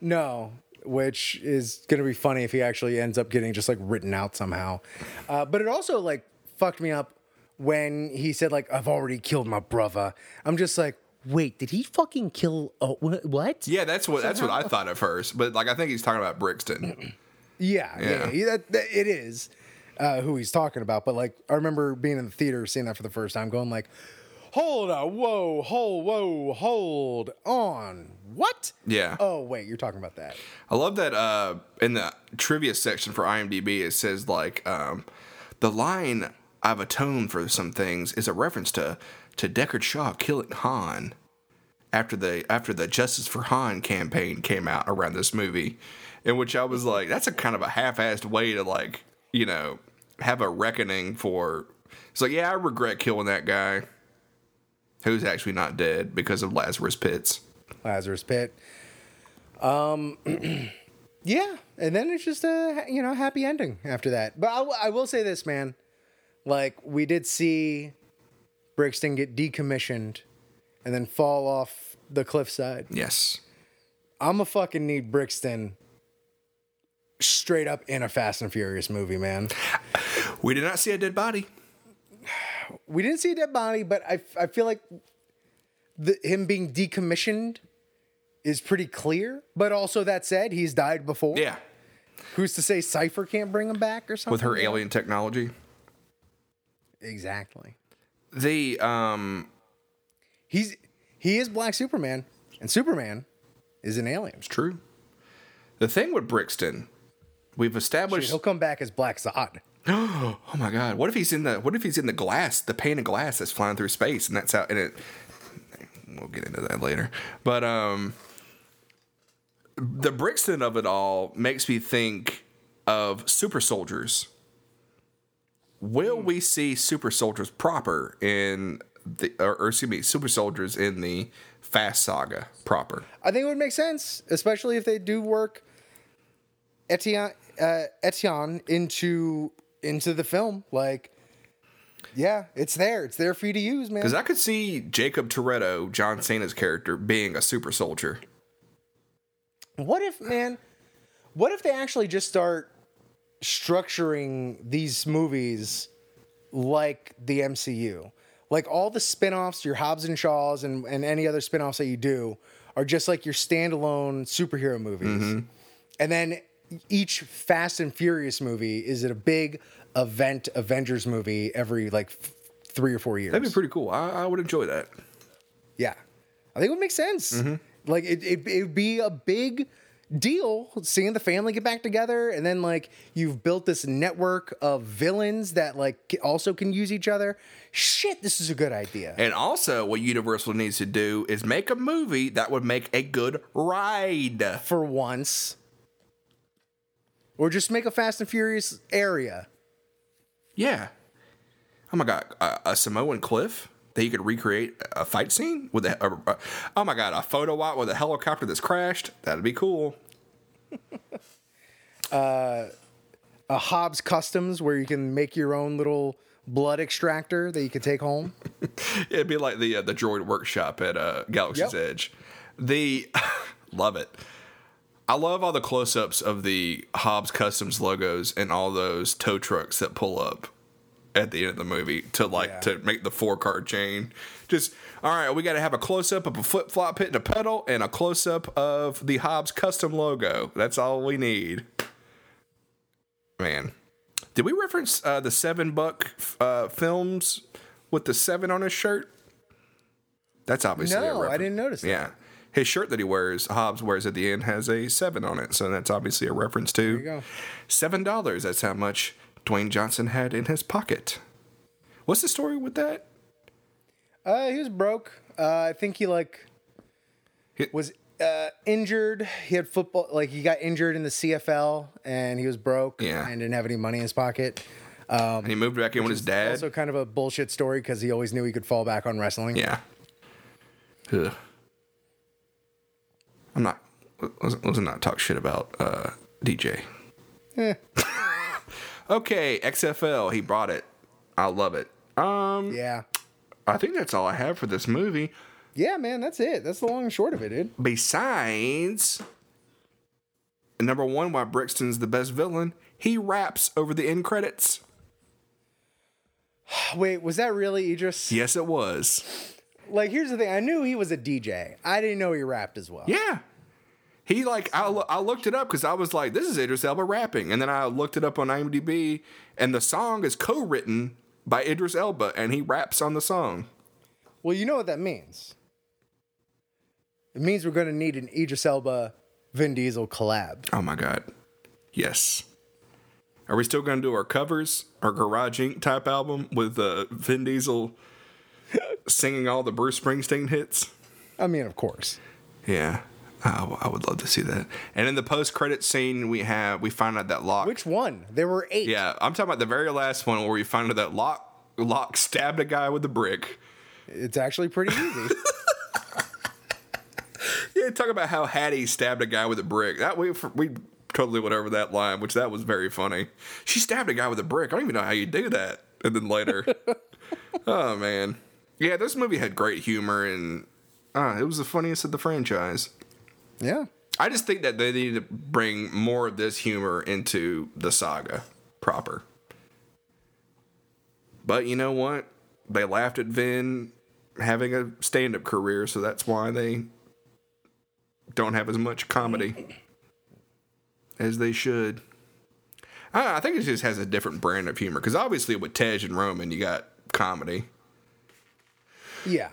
No, which is gonna be funny if he actually ends up getting just like written out somehow. Uh, but it also like fucked me up when he said like I've already killed my brother. I'm just like, wait, did he fucking kill? Oh, wh- what? Yeah, that's what that's what I thought at first. But like I think he's talking about Brixton. Yeah, yeah, Yeah. yeah, that, that- it is uh, who he's talking about. But like, I remember being in the theater, seeing that for the first time, going like, "Hold on, whoa, hold, whoa, hold on, what?" Yeah. Oh wait, you're talking about that. I love that uh, in the trivia section for IMDb, it says like um, the line "I've atoned for some things" is a reference to to Deckard Shaw killing Han after the after the Justice for Han campaign came out around this movie, in which I was like, that's a kind of a half-assed way to like you know have a reckoning for. It's like, yeah, I regret killing that guy, who's actually not dead because of Lazarus Pits. Lazarus Pit. Um, yeah, and then it's just a you know happy ending after that. But I, will say this, man, like we did see Brixton get decommissioned and then fall off the cliffside. Yes. I'm a fucking need Brixton straight up in a Fast and Furious movie, man. We did not see a dead body. We didn't see a dead body, but I, I feel like the, him being decommissioned is pretty clear. But also that said, he's died before. Yeah. Who's to say Cypher can't bring him back or something? with her alien technology. Exactly. The um He's he is Black Superman, and Superman is an alien. it's true. The thing with Brixton, we've established He'll come back as Black Zod. Oh my god, what if he's in the what if he's in the glass, the pane of glass that's flying through space and that's how and it we'll get into that later. But um the Brixton of it all makes me think of super soldiers. Will we see super soldiers proper in the or, or excuse me, super soldiers in the Fast Saga proper? I think it would make sense, especially if they do work Eteon, uh, Eteon into into the film. Like, yeah, it's there. It's there for you to use, man. Because I could see Jacob Toretto, John Cena's character, being a super soldier. What if, man? What if they actually just start structuring these movies like the MCU? Like all the spin-offs, your Hobbs and Shaws and, and any other spin-offs that you do are just like your standalone superhero movies. Mm-hmm. And then each Fast and Furious movie is it a big event Avengers movie every like f- three or four years. That'd be pretty cool. I, I would enjoy that. Yeah, I think it would make sense. Mm-hmm. Like it, it, it would be a big deal seeing the family get back together, and then like you've built this network of villains that like also can use each other. Shit, this is a good idea. And also, what Universal needs to do is make a movie that would make a good ride. For once, or just make a Fast and Furious area. Yeah. Oh my god, a, a Samoan cliff that you could recreate a fight scene with a, a, a- oh my god, a photo op with a helicopter that's crashed. That'd be cool. A Hobbs Customs where you can make your own little blood extractor that you could take home. It'd be like the uh, the droid workshop at uh, Galaxy's Yep. Edge. The love it. I love all the close-ups of the Hobbs Customs logos and all those tow trucks that pull up at the end of the movie to like Yeah. to make the four card chain. Just all right, we got to have a close-up of a flip-flop hitting a pedal and a close-up of the Hobbs Custom logo. That's all we need. Man, did we reference uh, the seven buck uh, films with the seven on his shirt? That's obviously No, I didn't notice that. Yeah, his shirt that he wears, Hobbs wears at the end, has a seven on it, so that's obviously a reference to seven dollars. That's how much Dwayne Johnson had in his pocket. What's the story with that? Uh, he was broke. Uh, I think he like was uh, injured. He had football, like he got injured in the CFL, and he was broke. Yeah. and didn't have any money in his pocket. and he moved back in with his dad. Also, kind of a bullshit story because he always knew he could fall back on wrestling. Yeah. Ugh. I'm not. Let's, let's not talk shit about uh, DJ. Eh. okay, XFL. He brought it. I love it. Um, yeah, I think that's all I have for this movie. yeah, man. That's it. That's the long and short of it, dude. Besides, number one, why Brixton's the best villain. He raps over the end credits. Wait, was that really Idris? Yes, it was. like here's the thing. I knew he was a DJ. I didn't know he rapped as well. Yeah. He like I, I looked it up because I was like, this is Idris Elba rapping, and then I looked it up on IMDb, and the song is co-written by Idris Elba, and he raps on the song. Well, you know what that means. It means we're going to need an Idris Elba Vin Diesel collab. Oh my god, yes. Are we still going to do our covers, our Garage Inc. type album with uh, Vin Diesel singing all the Bruce Springsteen hits? I mean, of course. Yeah, I, I would love to see that. And in the post-credit scene, we have we find out that Locke. Which one? There were eight. Yeah, I'm talking about the very last one where we find out that Locke Locke stabbed a guy with a brick. It's actually pretty easy. Yeah, talk about how Hattie stabbed a guy with a brick. That we we totally went over that line, which that was very funny. She stabbed a guy with a brick. I don't even know how you do that. And then later, oh man, yeah, this movie had great humor and uh, it was the funniest of the franchise. Yeah. I just think that they need to bring more of this humor into the saga proper. But you know what? They laughed at Vin having a stand up career, so that's why they don't have as much comedy as they should. I, I think it just has a different brand of humor because obviously with Tej and Roman, you got comedy. Yeah.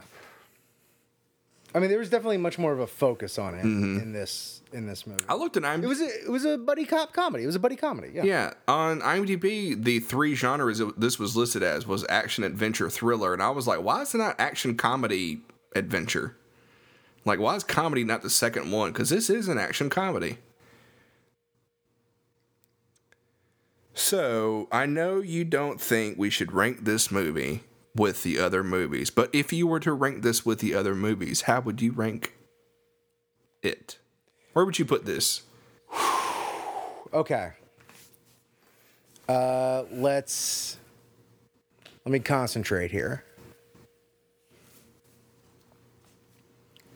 I mean, there was definitely much more of a focus on it Mm-hmm. in this in this movie. I looked at IMDb. It was a, it was a buddy cop comedy. It was a buddy comedy. Yeah. Yeah, on IMDb, the three genres it- this was listed as was action, adventure, thriller, and I was like, why is it not action, comedy, adventure? Like, why is comedy not the second one? Because this is an action comedy. So I know you don't think we should rank this movie with the other movies, but if you were to rank this with the other movies, how would you rank it? Where would you put this? Okay. Uh, let's let me concentrate here.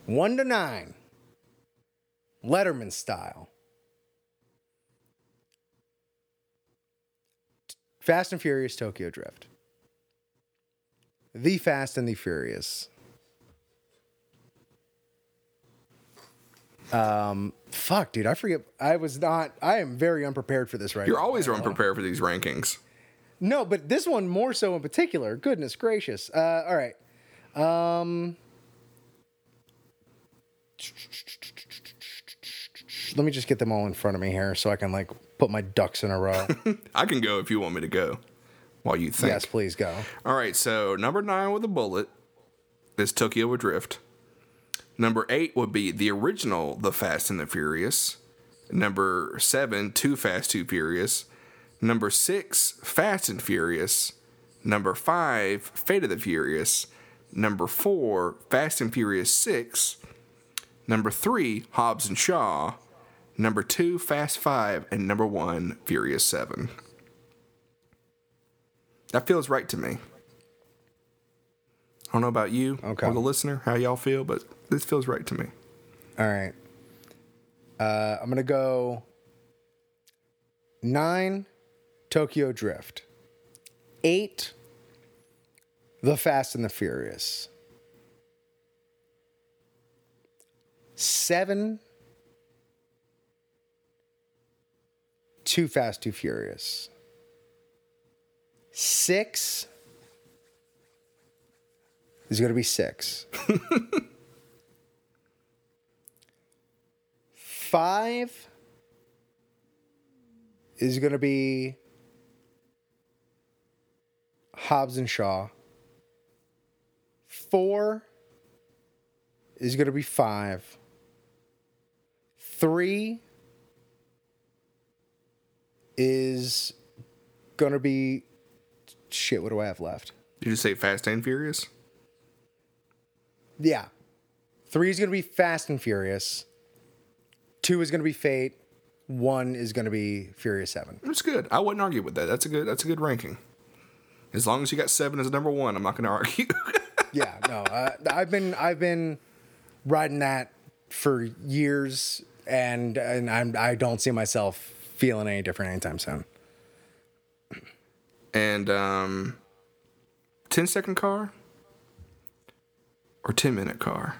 One to nine. Letterman style. Fast and Furious Tokyo Drift. The Fast and the Furious. Um, fuck, dude, I forget. I was not. I am very unprepared for this right now. You're now. always unprepared for these rankings. No, but this one more so in particular. Goodness gracious. Uh, all right. Um, let me just get them all in front of me here so I can like put my ducks in a row. I can go if you want me to go while you think. yes, please go. All right, so number nine with a bullet is Tokyo Drift. Number eight would be the original The Fast and the Furious. Number seven, Too Fast, Too Furious. Number six, Fast and Furious. Number five, Fate of the Furious. Number four, Fast and Furious 6. Number three, Hobbs and Shaw. Number two, Fast 5. And number one, Furious 7. That feels right to me. I don't know about you Okay. or the listener, how y'all feel, but this feels right to me. All right. Uh, I'm gonna go nine, Tokyo Drift. Eight, The Fast and the Furious. Seven, Too Fast, Too Furious. Six is gonna be six. Five is going to be Hobbs and Shaw. Four is going to be five. Three is going to be shit. What do I have left? Did you say Fast and Furious? Yeah. Three is going to be Fast and Furious. Two is going to be Fate. One is going to be Furious Seven. It's good. I wouldn't argue with that. That's a good. That's a good ranking. As long as you got seven as number one, I'm not going to argue. yeah, no, uh, I've been I've been riding that for years, and and I'm I don't see myself feeling any different anytime soon. And um, 10 second car or or 10 minute car?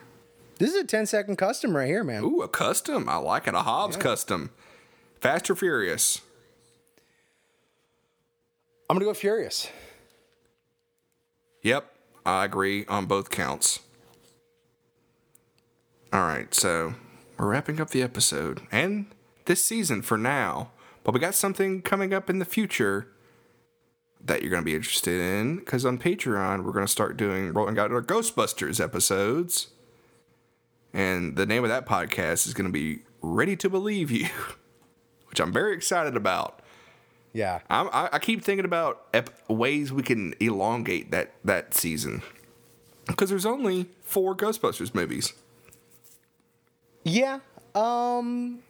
This is a 10 second custom right here, man. Ooh, a custom. I like it. A Hobbs custom. Fast or Furious? I'm gonna go Furious. Yep, I agree on both counts. All right, so we're wrapping up the episode and this season for now, but we got something coming up in the future that you're going to be interested in because on Patreon, we're going to start doing rolling out our Ghostbusters episodes. And the name of that podcast is going to be Ready to Believe You, which I'm very excited about. Yeah. I'm, I, I keep thinking about ep- ways we can elongate that that season because there's only four Ghostbusters movies. Yeah. Um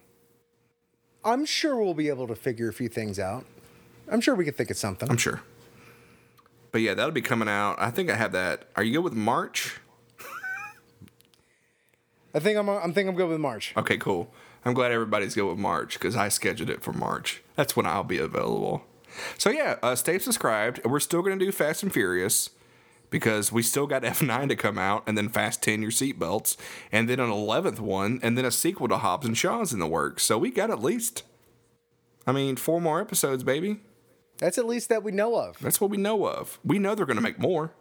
I'm sure we'll be able to figure a few things out. I'm sure we could think of something. I'm sure. But yeah, that'll be coming out. I think I have that. Are you good with March? I think I'm I'm thinking I'm good with March. Okay, cool. I'm glad everybody's good with March because I scheduled it for March. That's when I'll be available. So yeah, uh, stay subscribed. We're still gonna do Fast and Furious because we still got F9 to come out, and then Fast 10 your seatbelts, and then an 11th one, and then a sequel to Hobbs and Shaw's in the works. So we got at least, I mean, four more episodes, baby. That's at least that we know of. That's what we know of. We know they're gonna make more.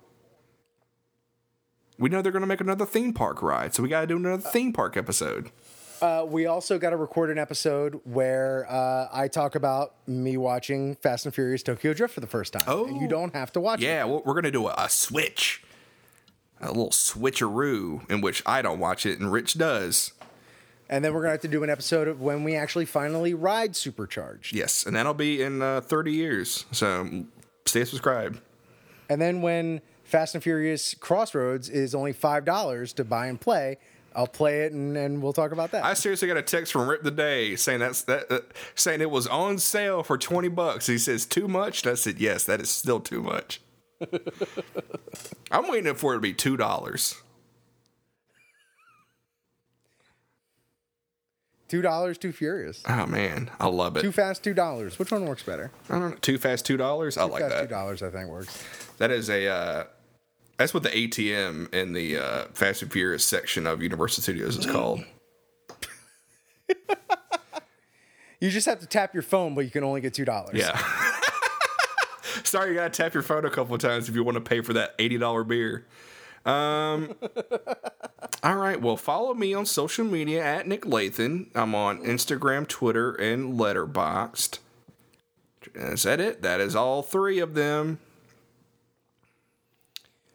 We know they're gonna make another theme park ride, so we gotta do another theme park episode. Uh, we also got to record an episode where uh, I talk about me watching Fast and Furious Tokyo Drift for the first time. Oh. You don't have to watch it. Yeah, well, we're gonna do a, a switch, a little switcheroo in which I don't watch it and Rich does. And then we're going to have to do an episode of when we actually finally ride Supercharged. Yes, and that'll be in uh, 30 years. So stay subscribed. And then when Fast and Furious Crossroads is only $5 to buy and play, I'll play it and, and we'll talk about that. I seriously got a text from Rip the Day saying that's that uh, saying it was on sale for 20 bucks. He says too much. And I said yes, that is still too much. I'm waiting for it to be two dollars. $2, Too Furious. Oh man, I love it. Too Fast, $2. Which one works better? I don't know. Too fast, two dollars. I like Fast, that. $2 I think works. That is a uh, that's what the ATM in the uh, Fast and Furious section of Universal Studios is called. You just have to tap your phone, but you can only get $2. Yeah. Sorry, you gotta tap your phone a couple of times if you want to pay for that eighty dollar beer. Um. All right. Well, follow me on social media at Nick Lathan. I'm on Instagram, Twitter, and Letterboxd. Is that it? That is all three of them.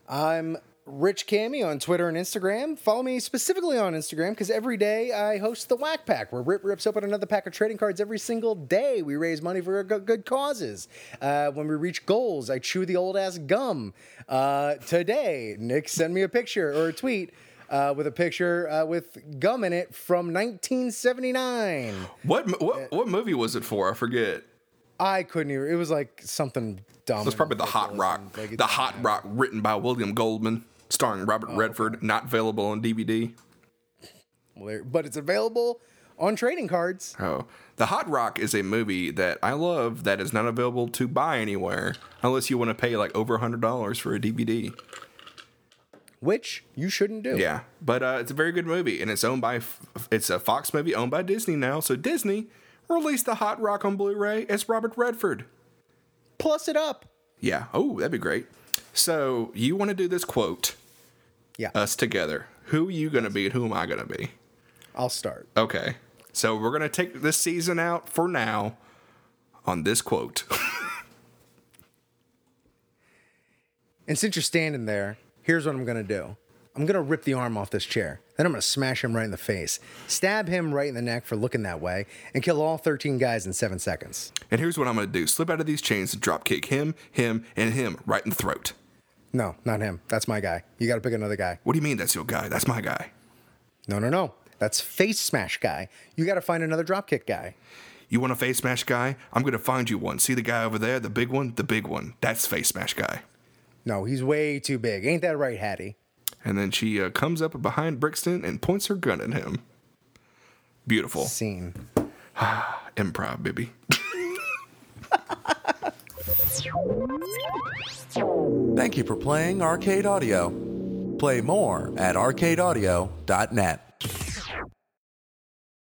I'm Rich Cammy on Twitter and Instagram. Follow me specifically on Instagram because every day I host the Whack Pack, where Rip rips open another pack of trading cards every single day. We raise money for good causes. Uh, when we reach goals, I chew the old ass gum. Uh, today, Nick sent me a picture or a tweet. Uh, with a picture uh, with gum in it from 1979. What what what movie was it for? I forget. I couldn't even. It was like something dumb. It was probably the Hot Rock. Like, the Hot Rock, written by William Goldman, starring Robert Redford. Not available on DVD. but it's available on trading cards. Oh, The Hot Rock is a movie that I love that is not available to buy anywhere unless you want to pay like over a hundred dollars for a DVD. Which you shouldn't do. Yeah, but uh, it's a very good movie, and it's owned by it's a Fox movie owned by Disney now. So Disney released The Hot Rock on Blu-ray as Robert Redford. Plus it up. Yeah. Oh, that'd be great. So you want to do this quote? Yeah, Us together. Who are you gonna be and who am I gonna be? I'll start. Okay. So we're going to take this season out for now on this quote. And since you're standing there, here's what I'm gonna do. I'm gonna rip the arm off this chair. Then I'm gonna smash him right in the face, stab him right in the neck for looking that way, and kill all 13 guys in seven seconds. and here's what I'm going to do slip out of these chains and drop kick him, him, and him right in the throat. No, not him. That's my guy. You gotta pick another guy. What do you mean that's your guy? That's my guy. No, no, no. That's face smash guy. You gotta find another dropkick guy. You want a face smash guy? I'm going to find you one. See the guy over there, the big one? The big one. That's face smash guy. No, he's way too big. Ain't that right, Hattie? And then she uh, comes up behind Brixton and points her gun at him. Beautiful. Scene. Improv, baby. Thank you for playing Arcade Audio. Play more at arcadeaudio.net.